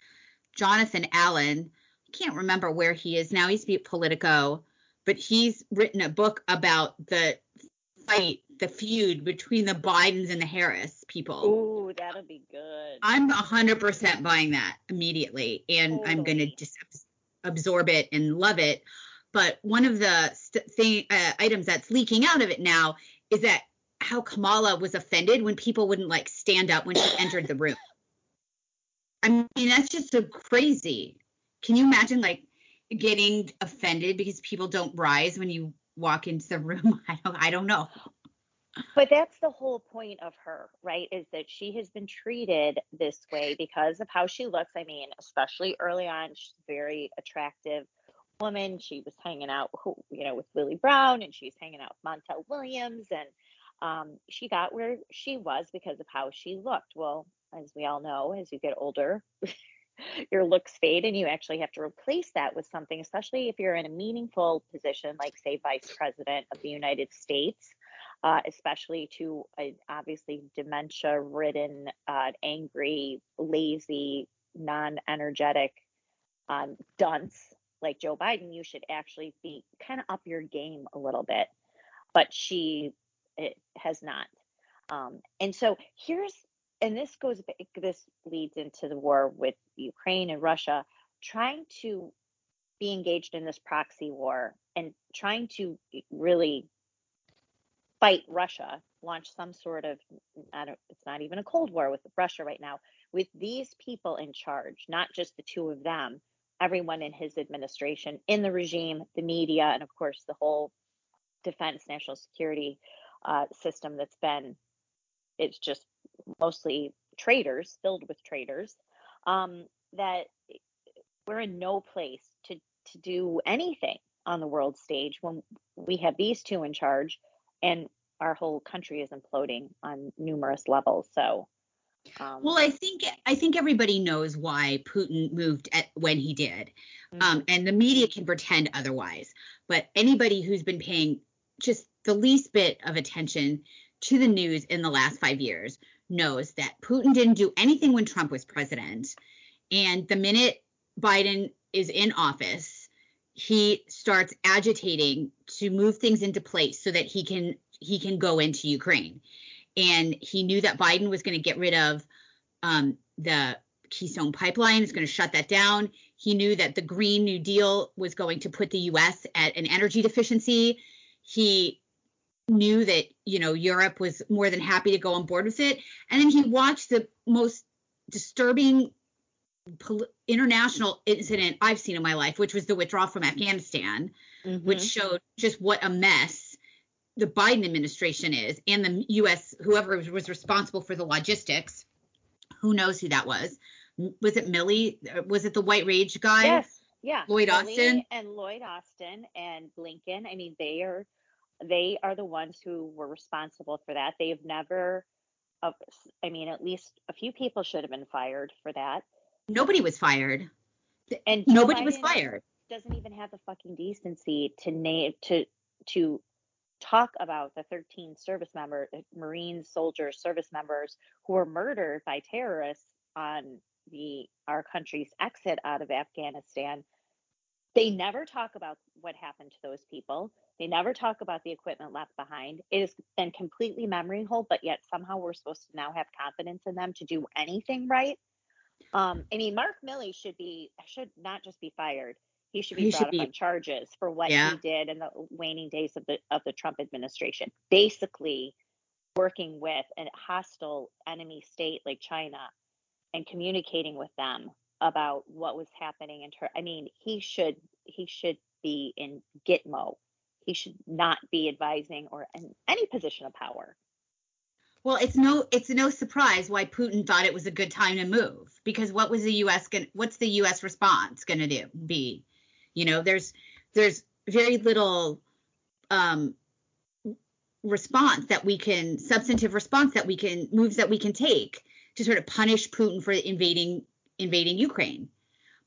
Speaker 1: Jonathan Allen. I can't remember where he is now. He's at Politico, but he's written a book about the fight, the feud between the Bidens and the Harris people.
Speaker 2: Ooh, that'll be good.
Speaker 1: I'm 100% buying that immediately, and totally. I'm going to just absorb it and love it. But one of the st- uh, items that's leaking out of it now is that how Kamala was offended when people wouldn't like stand up when she entered the room. I mean, that's just so crazy. Can you imagine like getting offended because people don't rise when you walk into the room? I don't I don't know.
Speaker 2: But that's the whole point of her, right? Is that she has been treated this way because of how she looks. I mean, especially early on, she's a very attractive woman. She was hanging out, you know, with Willie Brown, and she's hanging out with Montel Williams, and um, she got where she was because of how she looked. Well, as we all know, as you get older, your looks fade, and you actually have to replace that with something, especially if you're in a meaningful position, like say Vice President of the United States uh, especially to a obviously dementia ridden, uh, angry, lazy, non energetic um, dunce like Joe Biden, you should actually be kind of up your game a little bit. But she has not. Um, and so here's, and this goes, this leads into the war with Ukraine and Russia, trying to be engaged in this proxy war and trying to really fight Russia, launch some sort of I don't it's not even a cold war with Russia right now with these people in charge, not just the two of them, everyone in his administration, in the regime, the media, and of course the whole defense national security uh, system that's been it's just mostly traitors filled with traitors um, that we're in no place to to do anything on the world stage when we have these two in charge and our whole country is imploding on numerous levels. So
Speaker 1: Um, well, I think I think everybody knows why Putin moved at, when he did, um, mm-hmm. um, and the media can pretend otherwise. But anybody who's been paying just the least bit of attention to the news in the last five years knows that Putin didn't do anything when Trump was president, and the minute Biden is in office, he starts agitating to move things into place so that he can he can go into Ukraine and he knew that Biden was going to get rid of um, the Keystone Pipeline, is going to shut that down. He knew that the Green New Deal was going to put the U.S. at an energy deficiency. He knew that you know Europe was more than happy to go on board with it, and then he watched the most disturbing international incident I've seen in my life, which was the withdrawal from Afghanistan, mm-hmm. which showed just what a mess the Biden administration is and the U.S. whoever was responsible for the logistics. Who knows who that was? Was it Milley? Was it the White Rage guy?
Speaker 2: Yes. Yeah.
Speaker 1: Lloyd Milley Austin
Speaker 2: and Lloyd Austin and Blinken. I mean, they are they are the ones who were responsible for that. They've never. Uh, I mean, at least a few people should have been fired for that.
Speaker 1: Nobody was fired. And nobody Biden was fired.
Speaker 2: Doesn't even have the fucking decency to name to to talk about the 13 service members, uh, Marine soldiers, service members who were murdered by terrorists on the our country's exit out of Afghanistan. They never talk about what happened to those people. They never talk about the equipment left behind. It has been completely memory hole, but yet somehow we're supposed to now have confidence in them to do anything right. Um, I mean, Mark Milley should be should not just be fired. He should be he brought should up be, on charges for what yeah. he did in the waning days of the of the Trump administration. Basically, working with a hostile enemy state like China and communicating with them about what was happening in ter- I mean, he should he should be in Gitmo. He should not be advising or in any position of power.
Speaker 1: Well, it's no it's no surprise why Putin thought it was a good time to move because what was the U.S. going what's the U.S. response going to do be? You know, there's there's very little um, response that we can substantive response that we can moves that we can take to sort of punish Putin for invading invading Ukraine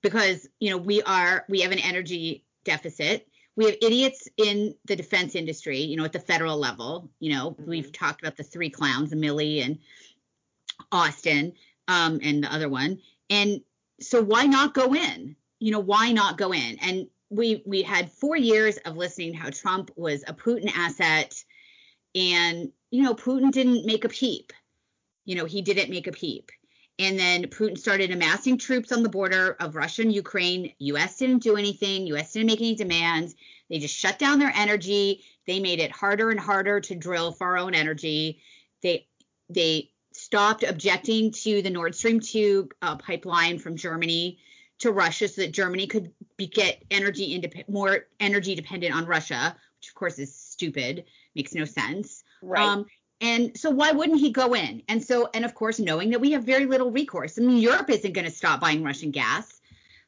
Speaker 1: because you know we are we have an energy deficit we have idiots in the defense industry you know at the federal level you know mm-hmm. we've talked about the three clowns Milley and Austin um, and the other one and so why not go in you know, why not go in? And we we had four years of listening how Trump was a Putin asset, and you know, Putin didn't make a peep. You know, he didn't make a peep. And then Putin started amassing troops on the border of Russia and Ukraine. U.S. didn't do anything. U.S. didn't make any demands. They just shut down their energy. They made it harder and harder to drill for our own energy. They they stopped objecting to the Nord Stream 2 uh, pipeline from Germany to Russia so that Germany could be, get energy independent, more energy dependent on Russia, which of course is stupid, makes no sense.
Speaker 2: Right. Um,
Speaker 1: and so why wouldn't he go in? And so, and of course, knowing that we have very little recourse. I mean, Europe isn't going to stop buying Russian gas.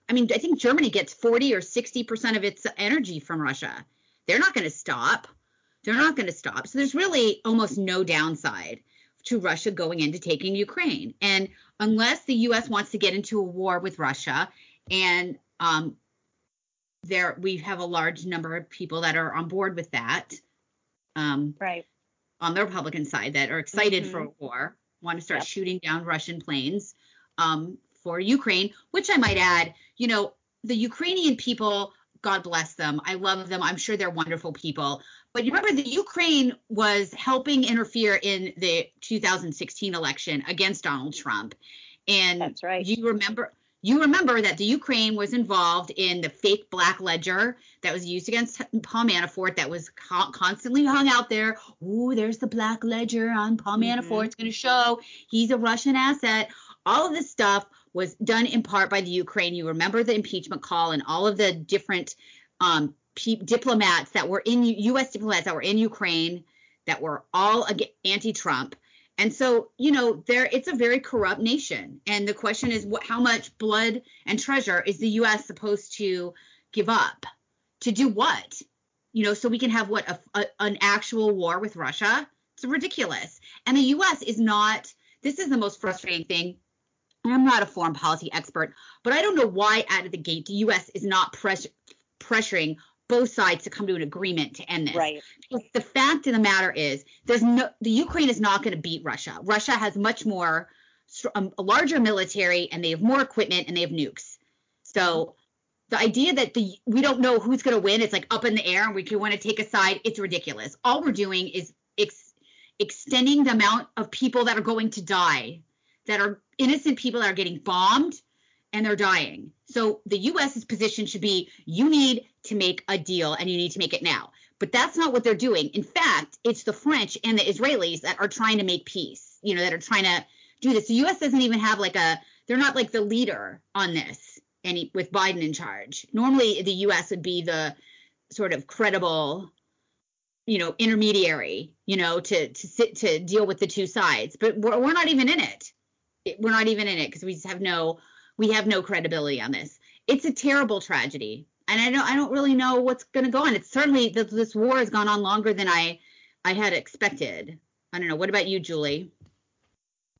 Speaker 1: I mean, I think Germany gets 40 or 60 percent of its energy from Russia. They're not going to stop. They're not going to stop. So there's really almost no downside to Russia going into taking Ukraine. And unless the U.S. wants to get into a war with Russia, and um, there we have a large number of people that are on board with that.
Speaker 2: Um, right.
Speaker 1: On the Republican side, that are excited mm-hmm. for a war, want to start yep. shooting down Russian planes um, for Ukraine. Which I might add, you know, the Ukrainian people, God bless them. I love them. I'm sure they're wonderful people. But you remember the Ukraine was helping interfere in the 2016 election against Donald Trump. And
Speaker 2: that's right.
Speaker 1: You remember you remember that the Ukraine was involved in the fake black ledger that was used against Paul Manafort that was co- constantly hung out there. Ooh, there's the black ledger on Paul mm-hmm. Manafort. It's going to show he's a Russian asset. All of this stuff was done in part by the Ukraine. You remember the impeachment call and all of the different um, diplomats that were in U.S. diplomats that were in Ukraine that were all anti-Trump. And so, you know, there it's a very corrupt nation. And the question is what how much blood and treasure is the US supposed to give up? To do what? You know, so we can have what a, a, an actual war with Russia? It's ridiculous. And the US is not this is the most frustrating thing. I'm not a foreign policy expert, but I don't know why out of the gate the U.S. is not press- pressuring both sides to come to an agreement to end this.
Speaker 2: Right.
Speaker 1: Because the fact of the matter is, there's no the Ukraine is not going to beat Russia. Russia has much more um, a larger military and they have more equipment and they have nukes. So the idea that the we don't know who's going to win, it's like up in the air and we can want to take a side, it's ridiculous. All we're doing is ex- extending the amount of people that are going to die, that are innocent people that are getting bombed and they're dying. So the US's position should be you need to make a deal and you need to make it now. But that's not what they're doing. In fact, it's the French and the Israelis that are trying to make peace, you know, that are trying to do this. The US doesn't even have like a they're not like the leader on this any with Biden in charge. Normally the US would be the sort of credible you know intermediary you know to to sit to deal with the two sides but we're, we're not even in it we're not even in it because we just have no we have no credibility on this it's a terrible tragedy and I don't I don't really know what's going to go on. It's certainly this war has gone on longer than I I had expected. I don't know. What about you, Julie?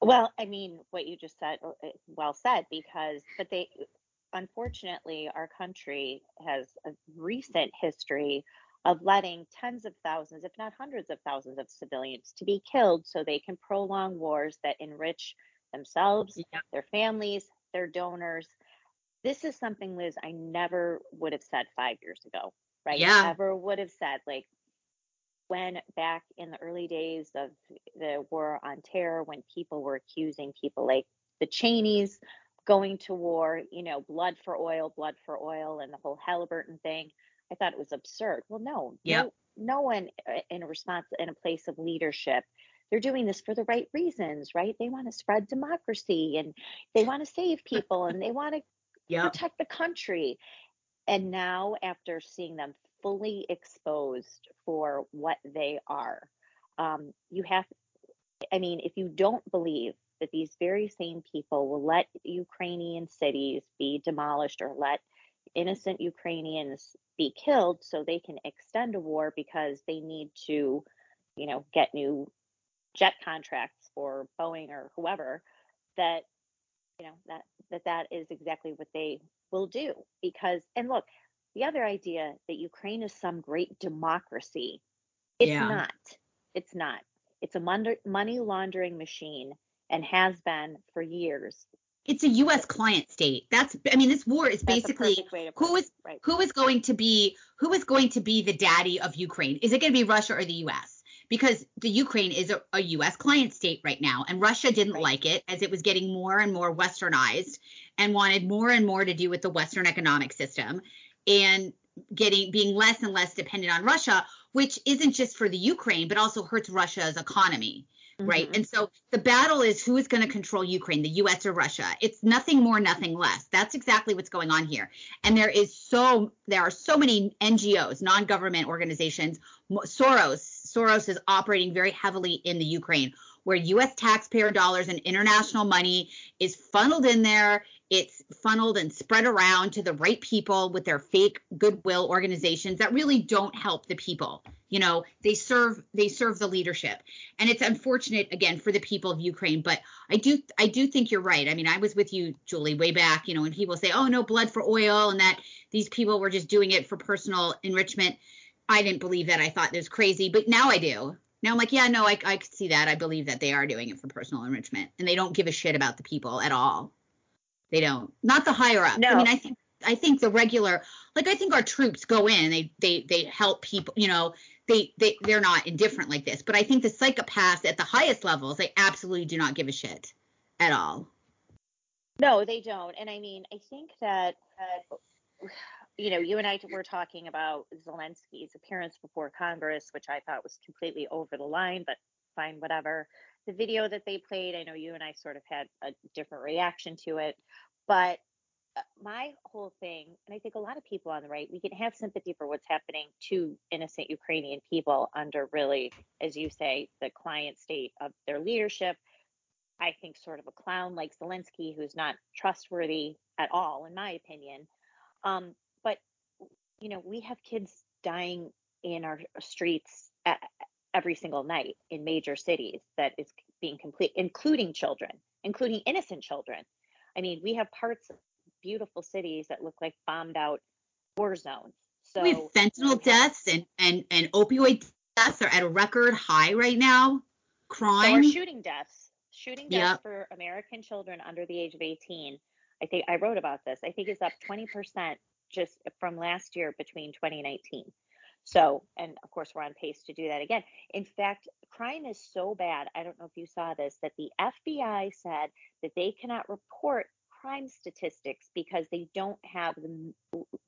Speaker 2: Well, I mean, what you just said, uh, well said, because but they, unfortunately, our country has a recent history of letting tens of thousands, if not hundreds of thousands, of civilians to be killed so they can prolong wars that enrich themselves, yeah. their families, their donors, this is something, Liz, I never would have said five years ago, right?
Speaker 1: Yeah.
Speaker 2: Never would have said like when back in the early days of the war on terror, when people were accusing people like the Cheneys going to war, you know, blood for oil, blood for oil, and the whole Halliburton thing. I thought it was absurd. Well, no,
Speaker 1: yeah.
Speaker 2: no, no one uh, in a response in a place of leadership they're doing this for the right reasons, right? They want to spread democracy and they want to save people and they want to yep. protect the country. And now, after seeing them fully exposed for what they are, um, you have, I mean, if you don't believe that these very same people will let Ukrainian cities be demolished or let innocent Ukrainians be killed so they can extend a war because they need to, you know, get new jet contracts for Boeing or whoever, that you know that that that is exactly what they will do because and look the other idea that ukraine is some great democracy it's yeah. not it's not it's a money laundering machine and has been for years
Speaker 1: it's a U.S. client state. That's, I mean, this war is basically who is right. who is going to be who is going to be the daddy of Ukraine? Is it going to be Russia or the U.S.? Because the Ukraine is a, a US client state right now and Russia didn't right. like it as it was getting more and more westernized and wanted more and more to do with the western economic system and getting being less and less dependent on Russia which isn't just for the Ukraine but also hurts Russia's economy right mm-hmm. and so the battle is who is going to control ukraine the us or russia it's nothing more nothing less that's exactly what's going on here and there is so there are so many ngos non-government organizations soros Soros is operating very heavily in the Ukraine, where US taxpayer dollars and international money is funneled in there. It's funneled and spread around to the right people with their fake goodwill organizations that really don't help the people. You know, they serve they serve the leadership. And it's unfortunate again for the people of Ukraine, but I do I do think you're right. I mean, I was with you Julie way back, you know, when people say, "Oh, no blood for oil," and that these people were just doing it for personal enrichment I didn't believe that. I thought it was crazy, but now I do. Now I'm like, yeah, no, I, I could see that. I believe that they are doing it for personal enrichment, and they don't give a shit about the people at all. They don't. Not the higher up. No. I mean, I think I think the regular, like I think our troops go in, they they they help people. You know, they they they're not indifferent like this. But I think the psychopaths at the highest levels, they absolutely do not give a shit at all.
Speaker 2: No, they don't. And I mean, I think that. Uh, you know, you and I were talking about Zelensky's appearance before Congress, which I thought was completely over the line, but fine, whatever. The video that they played, I know you and I sort of had a different reaction to it, but uh, my whole thing, and I think a lot of people on the right, we can have sympathy for what's happening to innocent Ukrainian people under really, as you say, the client state of their leadership. I think sort of a clown like Zelensky, who's not trustworthy at all, in my opinion. Um, you know, we have kids dying in our streets every single night in major cities that is being complete, including children, including innocent children. I mean, we have parts of beautiful cities that look like bombed out war zones. So
Speaker 1: with fentanyl deaths and, and, and opioid deaths are at a record high right now. Crime.
Speaker 2: So shooting deaths. Shooting deaths yep. for American children under the age of 18. I think I wrote about this. I think it's up 20% just from last year between 2019. So, and of course, we're on pace to do that again. In fact, crime is so bad. I don't know if you saw this, that the FBI said that they cannot report crime statistics because they don't have the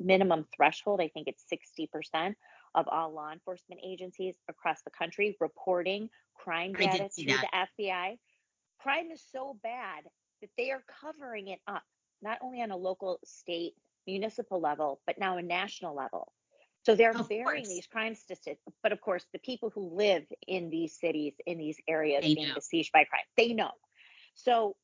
Speaker 2: minimum threshold. I think it's 60% of all law enforcement agencies across the country reporting crime data to that. the FBI. Crime is so bad that they are covering it up, not only on a local, state, municipal level, but now a national level. So they're of burying course. these crime statistics. But of course, the people who live in these cities, in these areas they being know. besieged by crime, they know. So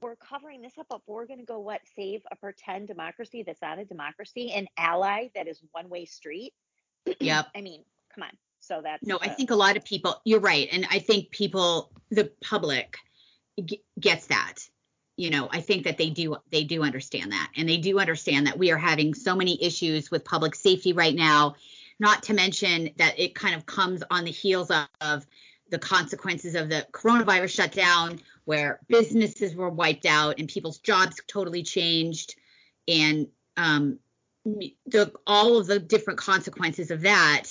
Speaker 2: we're covering this up, but we're going to go what save a pretend democracy that's not a democracy, an ally that is one way street.
Speaker 1: Yep.
Speaker 2: I mean, come on. So that's
Speaker 1: no. I think a lot of people. You're right, and I think people, the public, g- gets that. You know, I think that they do they do understand that, and they do understand that we are having so many issues with public safety right now. Not to mention that it kind of comes on the heels of, of the consequences of the coronavirus shutdown, where businesses were wiped out and people's jobs totally changed, and um, the, all of the different consequences of that,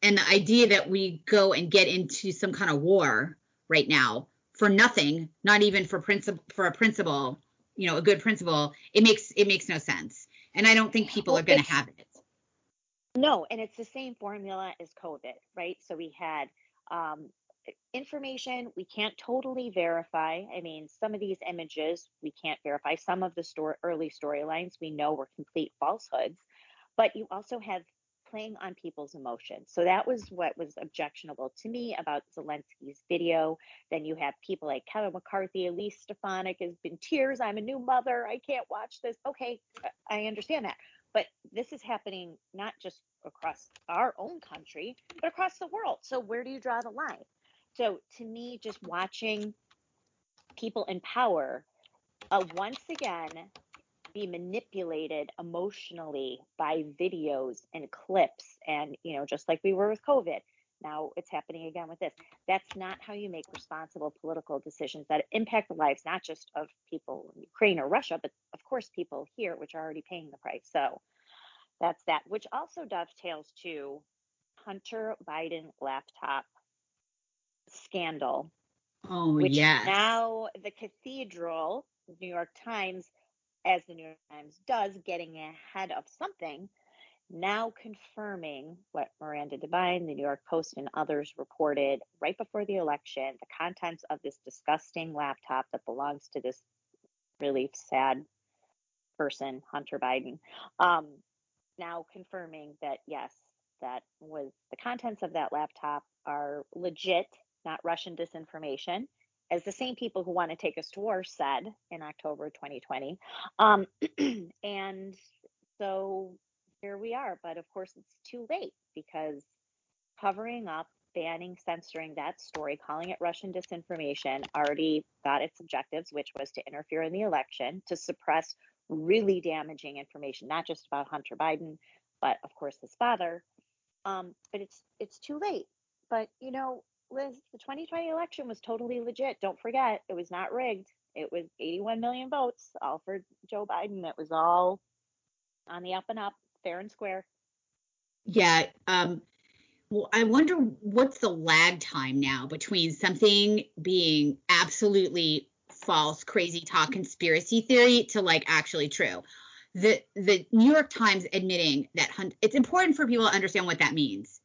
Speaker 1: and the idea that we go and get into some kind of war right now for nothing, not even for principle for a principle, you know, a good principle, it makes it makes no sense, and I don't think people well, are going to have it.
Speaker 2: No, and it's the same formula as COVID, right? So we had um, information we can't totally verify. I mean, some of these images we can't verify. Some of the story, early storylines we know were complete falsehoods, but you also have playing on people's emotions. So that was what was objectionable to me about Zelensky's video. Then you have people like Kevin McCarthy, Elise Stefanik has been tears. I'm a new mother. I can't watch this. Okay, I understand that. But this is happening not just across our own country, but across the world. So where do you draw the line? So to me, just watching people in power uh, once again be manipulated emotionally by videos and clips and you know just like we were with covid now it's happening again with this that's not how you make responsible political decisions that impact the lives not just of people in ukraine or russia but of course people here which are already paying the price so that's that which also dovetails to hunter biden laptop scandal.
Speaker 1: Oh,
Speaker 2: which
Speaker 1: yes.
Speaker 2: Now the cathedral, New York Times, as the New York Times does, getting ahead of something, now confirming what Miranda Devine, the New York Post, and others reported right before the election the contents of this disgusting laptop that belongs to this really sad person, Hunter Biden. Um, now confirming that yes, that was the contents of that laptop are legit not Russian disinformation, as the same people who want to take us to war said in October 2020. Um, and so here we are. But of course, it's too late because covering up, banning, censoring that story, calling it Russian disinformation, already got its objectives, which was to interfere in the election, to suppress really damaging information, not just about Hunter Biden, but of course his father. Um, but it's it's too late. But you know, Liz, the 2020 election was totally legit. Don't forget, it was not rigged. It was 81 million votes, all for Joe Biden. It was all on the up and up, fair and square.
Speaker 1: Yeah. Um, well, I wonder what's the lag time now between something being absolutely false, crazy talk, conspiracy theory to like actually true. The the New York Times admitting that it's important for people to understand what that means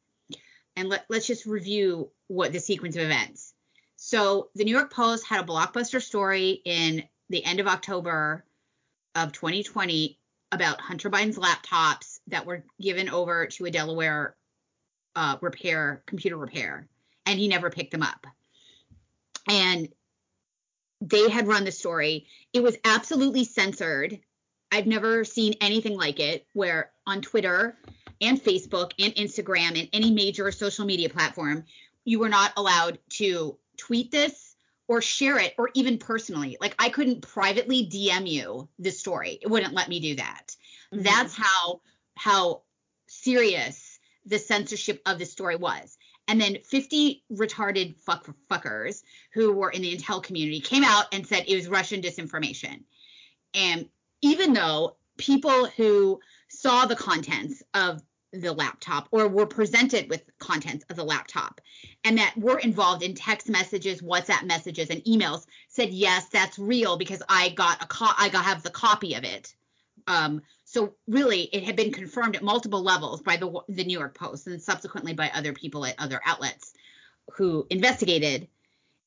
Speaker 1: and let, let's just review what the sequence of events. So the New York Post had a blockbuster story in the end of October of 2020 about Hunter Biden's laptops that were given over to a Delaware uh, repair computer repair, and he never picked them up. And they had run the story. It was absolutely censored. I've never seen anything like it, where on Twitter and Facebook and Instagram and any major social media platform you were not allowed to tweet this or share it or even personally. Like I couldn't privately DM you this story. It wouldn't let me do that. Mm-hmm. That's how how serious the censorship of the story was. And then 50 retarded fuck fuckers who were in the intel community came out and said it was Russian disinformation. And even though people who saw the contents of the laptop or were presented with contents of the laptop and that were involved in text messages, WhatsApp messages, and emails said yes, that's real because I got a co- I got have the copy of it. Um, so really, it had been confirmed at multiple levels by the the New York Post and subsequently by other people at other outlets who investigated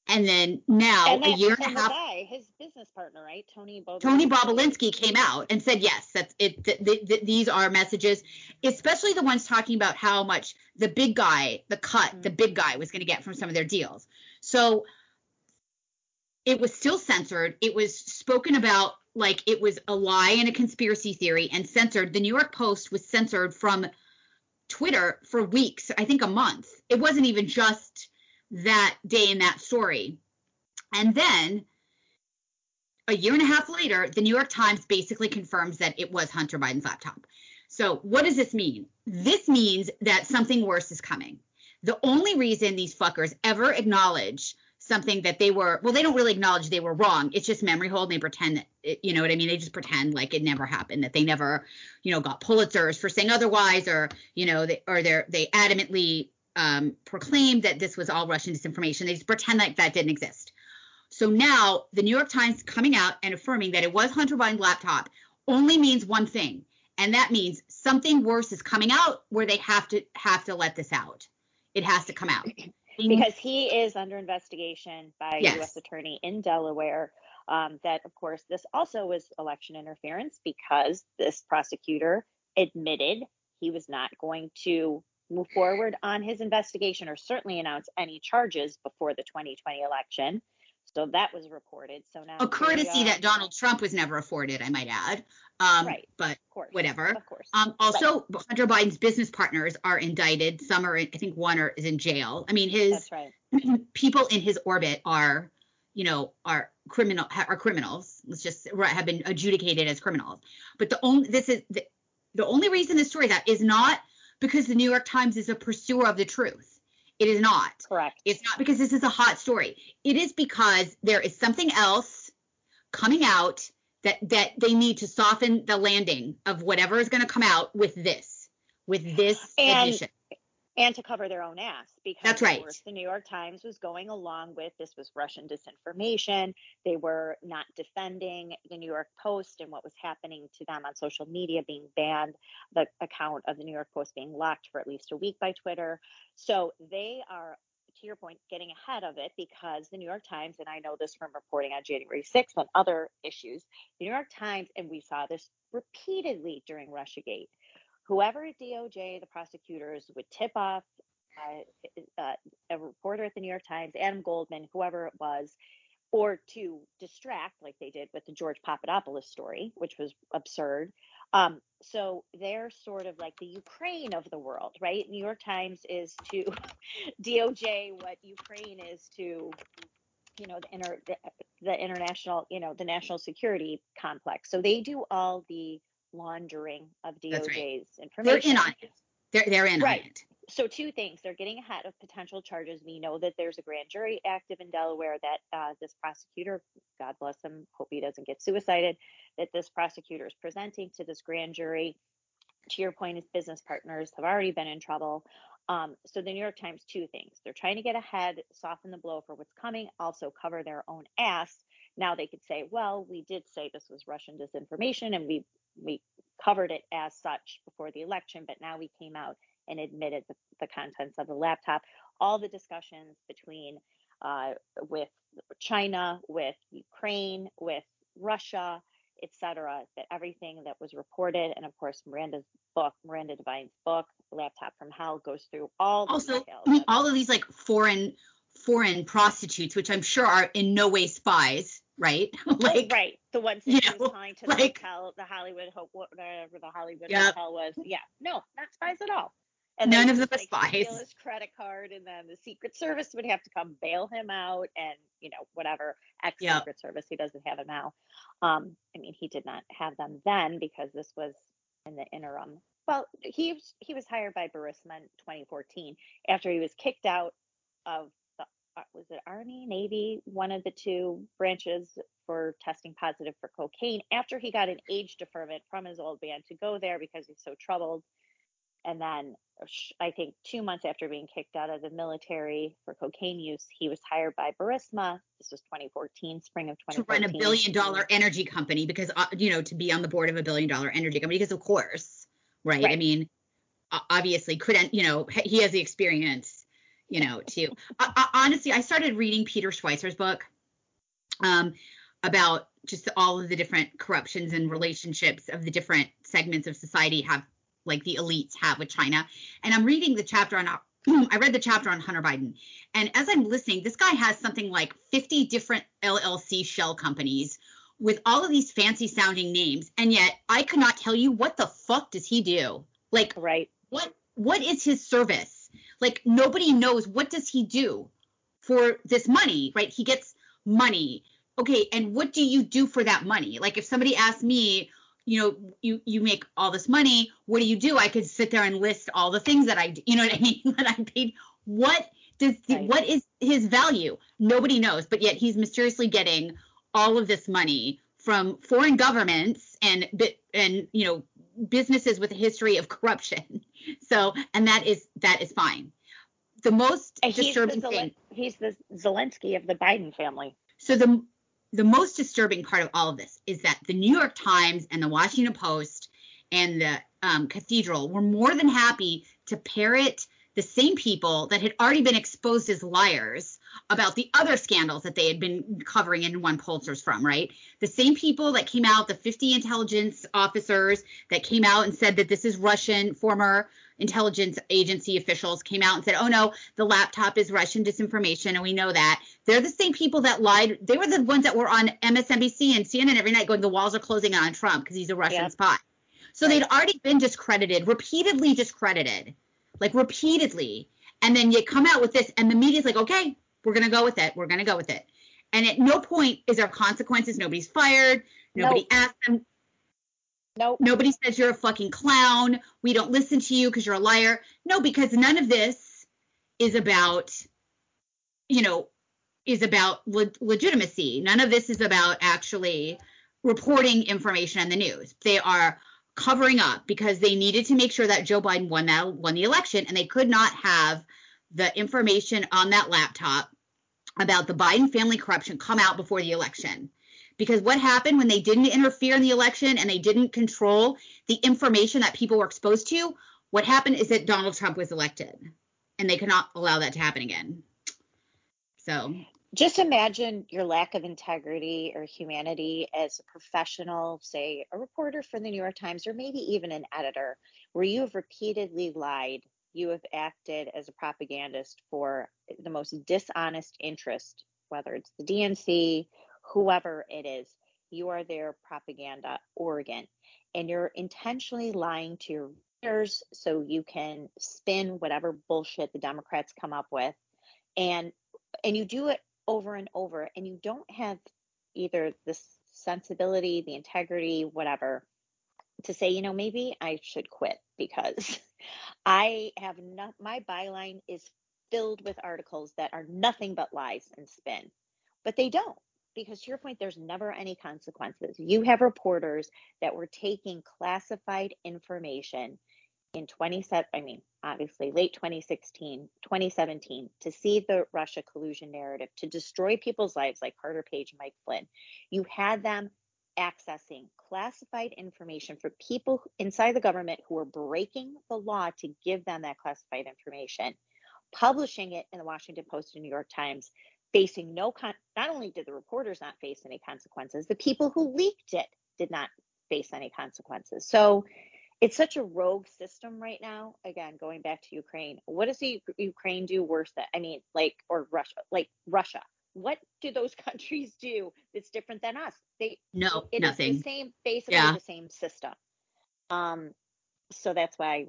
Speaker 1: and then now,
Speaker 2: and
Speaker 1: a year
Speaker 2: and
Speaker 1: a half,
Speaker 2: guy, his business partner, right, Tony Bobulinski.
Speaker 1: Tony Bobulinski came out and said, yes, that's it. Th- th- th- these are messages, especially the ones talking about how much the big guy, the cut, mm-hmm. the big guy was going to get from some of their deals. So it was still censored. It was spoken about like it was a lie and a conspiracy theory and censored. The New York Post was censored from Twitter for weeks, I think a month. It wasn't even just that day in that story. And then a year and a half later, the New York Times basically confirms that it was Hunter Biden's laptop. So, what does this mean? This means that something worse is coming. The only reason these fuckers ever acknowledge something that they were, well, they don't really acknowledge they were wrong. It's just memory hold. And they pretend that, it, you know what I mean? They just pretend like it never happened, that they never, you know, got Pulitzers for saying otherwise, or, you know, they, or they're, they adamantly um, proclaimed that this was all Russian disinformation. They just pretend like that didn't exist. So now the New York Times coming out and affirming that it was Hunter Biden's laptop only means one thing, and that means something worse is coming out where they have to have to let this out. It has to come out.
Speaker 2: Because he is under investigation by yes. U.S. attorney in Delaware. Um, that of course this also was election interference because this prosecutor admitted he was not going to move forward on his investigation or certainly announce any charges before the 2020 election. So that was reported. So now
Speaker 1: a courtesy that Donald Trump was never afforded, I might add. Um, right. But of course, whatever. Of course. Um, also, right. Hunter Biden's business partners are indicted. Some are, in, I think, one are, is in jail. I mean, his right. people in his orbit are, you know, are criminal are criminals. Let's just have been adjudicated as criminals. But the only this is the, the only reason this story that is not because the New York Times is a pursuer of the truth. It is not.
Speaker 2: Correct.
Speaker 1: It's not because this is a hot story. It is because there is something else coming out that that they need to soften the landing of whatever is going to come out with this, with this
Speaker 2: and,
Speaker 1: admission
Speaker 2: and to cover their own ass because
Speaker 1: that's right.
Speaker 2: Course, the New York Times was going along with this was Russian disinformation. They were not defending the New York Post and what was happening to them on social media being banned, the account of the New York Post being locked for at least a week by Twitter. So they are to your point, getting ahead of it because the New York Times, and I know this from reporting on January 6th and other issues, the New York Times, and we saw this repeatedly during Russiagate, whoever at DOJ, the prosecutors would tip off uh, uh, a reporter at the New York Times, Adam Goldman, whoever it was, or to distract, like they did with the George Papadopoulos story, which was absurd. Um, so they're sort of like the Ukraine of the world, right? New York Times is to DOJ what Ukraine is to, you know, the, inter, the, the international, you know, the national security complex. So they do all the laundering of DOJ's right. information.
Speaker 1: They're in on it. They're, they're in
Speaker 2: right.
Speaker 1: on it.
Speaker 2: So two things. They're getting ahead of potential charges. We know that there's a grand jury active in Delaware that uh, this prosecutor, God bless him, hope he doesn't get suicided, that this prosecutor is presenting to this grand jury. To your point, his business partners have already been in trouble. Um, so the New York Times, two things. They're trying to get ahead, soften the blow for what's coming, also cover their own ass. Now they could say, well, we did say this was Russian disinformation and we we covered it as such before the election, but now we came out and admitted the, the contents of the laptop. All the discussions between uh, with China, with Ukraine, with Russia, etc. That everything that was reported, and of course Miranda's book, Miranda Devine's book, Laptop from Hell, goes through all
Speaker 1: also. All of these like foreign foreign prostitutes, which I'm sure are in no way spies, right?
Speaker 2: like right, the ones that you know, was telling to like, the hotel, the Hollywood Hope, whatever the Hollywood yep. hotel was. Yeah, no, not spies at all. And
Speaker 1: None of
Speaker 2: would
Speaker 1: them
Speaker 2: just,
Speaker 1: are
Speaker 2: like, steal
Speaker 1: spies.
Speaker 2: his credit card, and then the Secret Service would have to come bail him out, and you know whatever ex. Secret Service he doesn't have it now. Um, I mean he did not have them then because this was in the interim. Well, he was, he was hired by Burisma in 2014 after he was kicked out of the was it Army, Navy, one of the two branches for testing positive for cocaine after he got an age deferment from his old band to go there because he's so troubled. And then uh, I think two months after being kicked out of the military for cocaine use, he was hired by Burisma. This was 2014, spring of 2014.
Speaker 1: To
Speaker 2: 2014.
Speaker 1: run a billion dollar energy company because, uh, you know, to be on the board of a billion dollar energy company because, of course, right? I mean, obviously, couldn't, you know, he has the experience, you know, to. I, I, honestly, I started reading Peter Schweizer's book um, about just all of the different corruptions and relationships of the different segments of society have, like the elites have with China. And I'm reading the chapter on, I read the chapter on Hunter Biden. And as I'm listening, this guy has something like 50 different LLC shell companies with all of these fancy sounding names. And yet I could not tell you what the fuck does he do? Like,
Speaker 2: Right.
Speaker 1: what what is his service like nobody knows what does he do for this money right? He gets money. Okay and what do you do for that money? Like if somebody asked me you know you you make all this money what do you do? I could sit there and list all the things that i do you know what i mean? That i paid. What does the,
Speaker 2: Right.
Speaker 1: what is his value? Nobody knows but yet he's mysteriously getting all of this money from foreign governments and and you know businesses with a history of corruption so and that is that is fine the most
Speaker 2: And he's the,
Speaker 1: disturbing thing
Speaker 2: he's the Zelensky of the Biden family.
Speaker 1: so the the most disturbing part of all of this is that the New York Times and the Washington Post and the um, Cathedral were more than happy to parrot the same people that had already been exposed as liars about the other scandals that they had been covering and won Pulitzers from, right? The same people that came out, the 50 intelligence officers that came out and said that this is Russian, former intelligence agency officials came out and said, oh no, the laptop is Russian disinformation, and we know that. They're the same people that lied. They were the ones that were on MSNBC and CNN every night going, the walls are closing on Trump because he's a Russian
Speaker 2: Yep.
Speaker 1: spy. So
Speaker 2: Right.
Speaker 1: they'd already been discredited, repeatedly discredited, like repeatedly. And then you come out with this, and the media's like, okay, we're going to go with it. We're going to go with it. And at no point is there consequences. Nobody's fired. Nobody
Speaker 2: Nope.
Speaker 1: asked them.
Speaker 2: Nope.
Speaker 1: Nobody says you're a fucking clown. We don't listen to you because you're a liar. No, because none of this is about, you know, is about le- legitimacy. None of this is about actually reporting information in the news. They are covering up because they needed to make sure that Joe Biden won that won the election, and they could not have the information on that laptop about the Biden family corruption come out before the election. Because what happened when they didn't interfere in the election and they didn't control the information that people were exposed to? What happened is that Donald Trump was elected, and they cannot allow that to happen again. So,
Speaker 2: Just imagine your lack of integrity or humanity as a professional, say a reporter for the New York Times, or maybe even an editor, where you have repeatedly lied. You have acted as a propagandist for the most dishonest interest, whether it's the DNC, whoever it is. You are their propaganda organ, and you're intentionally lying to your readers so you can spin whatever bullshit the Democrats come up with, and and you do it over and over and you don't have either the sensibility, the integrity, whatever, to say, you know, maybe I should quit because I have not, my byline is filled with articles that are nothing but lies and spin. But they don't, because to your point, there's never any consequences. You have reporters that were taking classified information in 27 i mean obviously late 2016 2017 to see the russia collusion narrative to destroy people's lives like carter page mike flynn you had them accessing classified information for people inside the government who were breaking the law to give them that classified information publishing it in the washington post and new york times facing no con not only did the reporters not face any consequences the people who leaked it did not face any consequences so it's such a rogue system right now. Again, going back to Ukraine, what does the Ukraine do worse than? I mean, like or Russia, like Russia. What do those countries do that's different than us? They
Speaker 1: no,
Speaker 2: it is
Speaker 1: nothing.
Speaker 2: the same, basically
Speaker 1: Yeah.
Speaker 2: the same system. Um, so that's why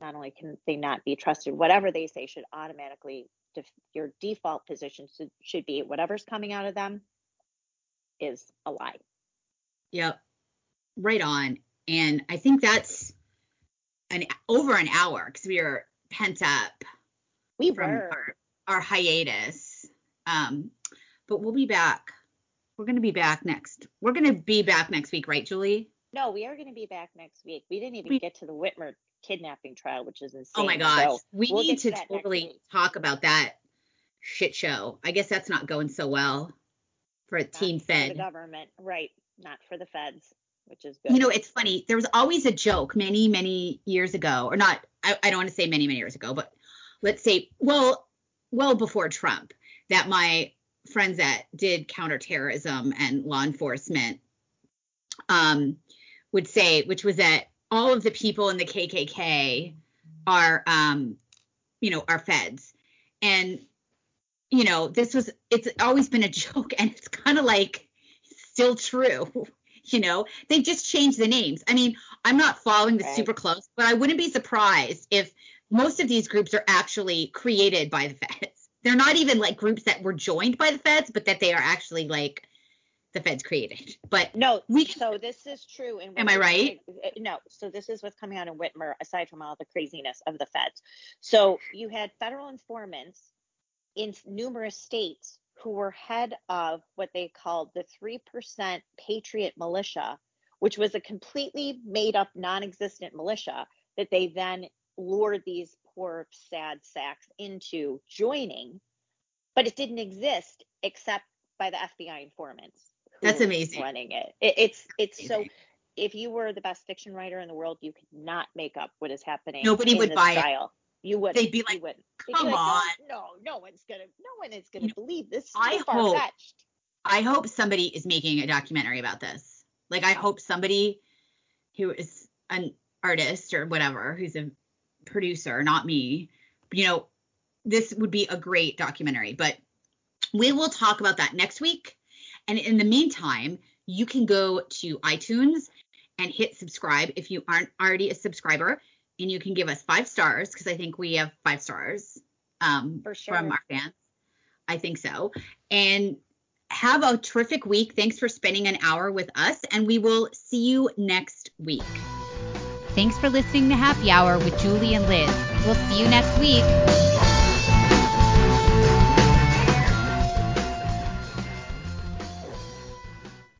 Speaker 2: not only can they not be trusted, whatever they say should automatically def- your default position should, should be whatever's coming out of them is a lie.
Speaker 1: Yep. Right on. And I think that's an over an hour because we are pent up
Speaker 2: We were.
Speaker 1: our, our hiatus. Um, but we'll be back. We're gonna be back next. We're gonna be back next week, right, Julie?
Speaker 2: No, we are going to be back next week. We didn't even
Speaker 1: We-
Speaker 2: get to the Whitmer kidnapping trial, which is insane.
Speaker 1: Oh my gosh.
Speaker 2: So
Speaker 1: we
Speaker 2: we'll
Speaker 1: need
Speaker 2: get
Speaker 1: to totally talk about that shit show. I guess that's not going so well for
Speaker 2: Not
Speaker 1: Team
Speaker 2: for the government, right? Not for the feds, which is good.
Speaker 1: You know, it's funny. There was always a joke many, many years ago, or not, I, I don't want to say many, many years ago, but let's say, well, well before Trump, that my friends that did counterterrorism and law enforcement um, would say, which was that all of the people in the KKK are, um, you know, are feds. And, you know, this was, it's always been a joke and it's kind of like still true. You know, they just changed the names. I mean, I'm not following this
Speaker 2: Right.
Speaker 1: super close, but I wouldn't be surprised if most of these groups are actually created by the feds. They're not even like groups that were joined by the feds, but that they are actually like the feds created. But
Speaker 2: No,
Speaker 1: We-
Speaker 2: so this is true. And
Speaker 1: Am I right?
Speaker 2: Uh, no, so this is what's coming out in Whitmer, aside from all the craziness of the feds. So you had federal informants in numerous states who were head of what they called the 3% Patriot Militia, which was a completely made up, non existent militia that they then lured these poor, sad sacks into joining. But it didn't exist except by the FBI informants.
Speaker 1: That's amazing.
Speaker 2: Running it. it it's it's so if you were the best fiction writer in the world, you could not make up what is happening.
Speaker 1: Nobody would buy it.
Speaker 2: You would.
Speaker 1: They'd be like. "Come
Speaker 2: be like,
Speaker 1: on."
Speaker 2: No, no, no one's gonna, no one is gonna
Speaker 1: You
Speaker 2: believe this. Is
Speaker 1: I hope-. I hope somebody is making a documentary about this. Like, I hope somebody who is an artist or whatever, who's a producer, not me, you know, this would be a great documentary. But we will talk about that next week. And in the meantime, you can go to iTunes and hit subscribe if you aren't already a subscriber. And you can give us five stars because I think we have five stars um,
Speaker 2: For
Speaker 1: from our fans. I think so. And have a terrific week. Thanks for spending an hour with us, and we will see you next week. Thanks for listening to Happy Hour with Julie and Liz. We'll see you next week.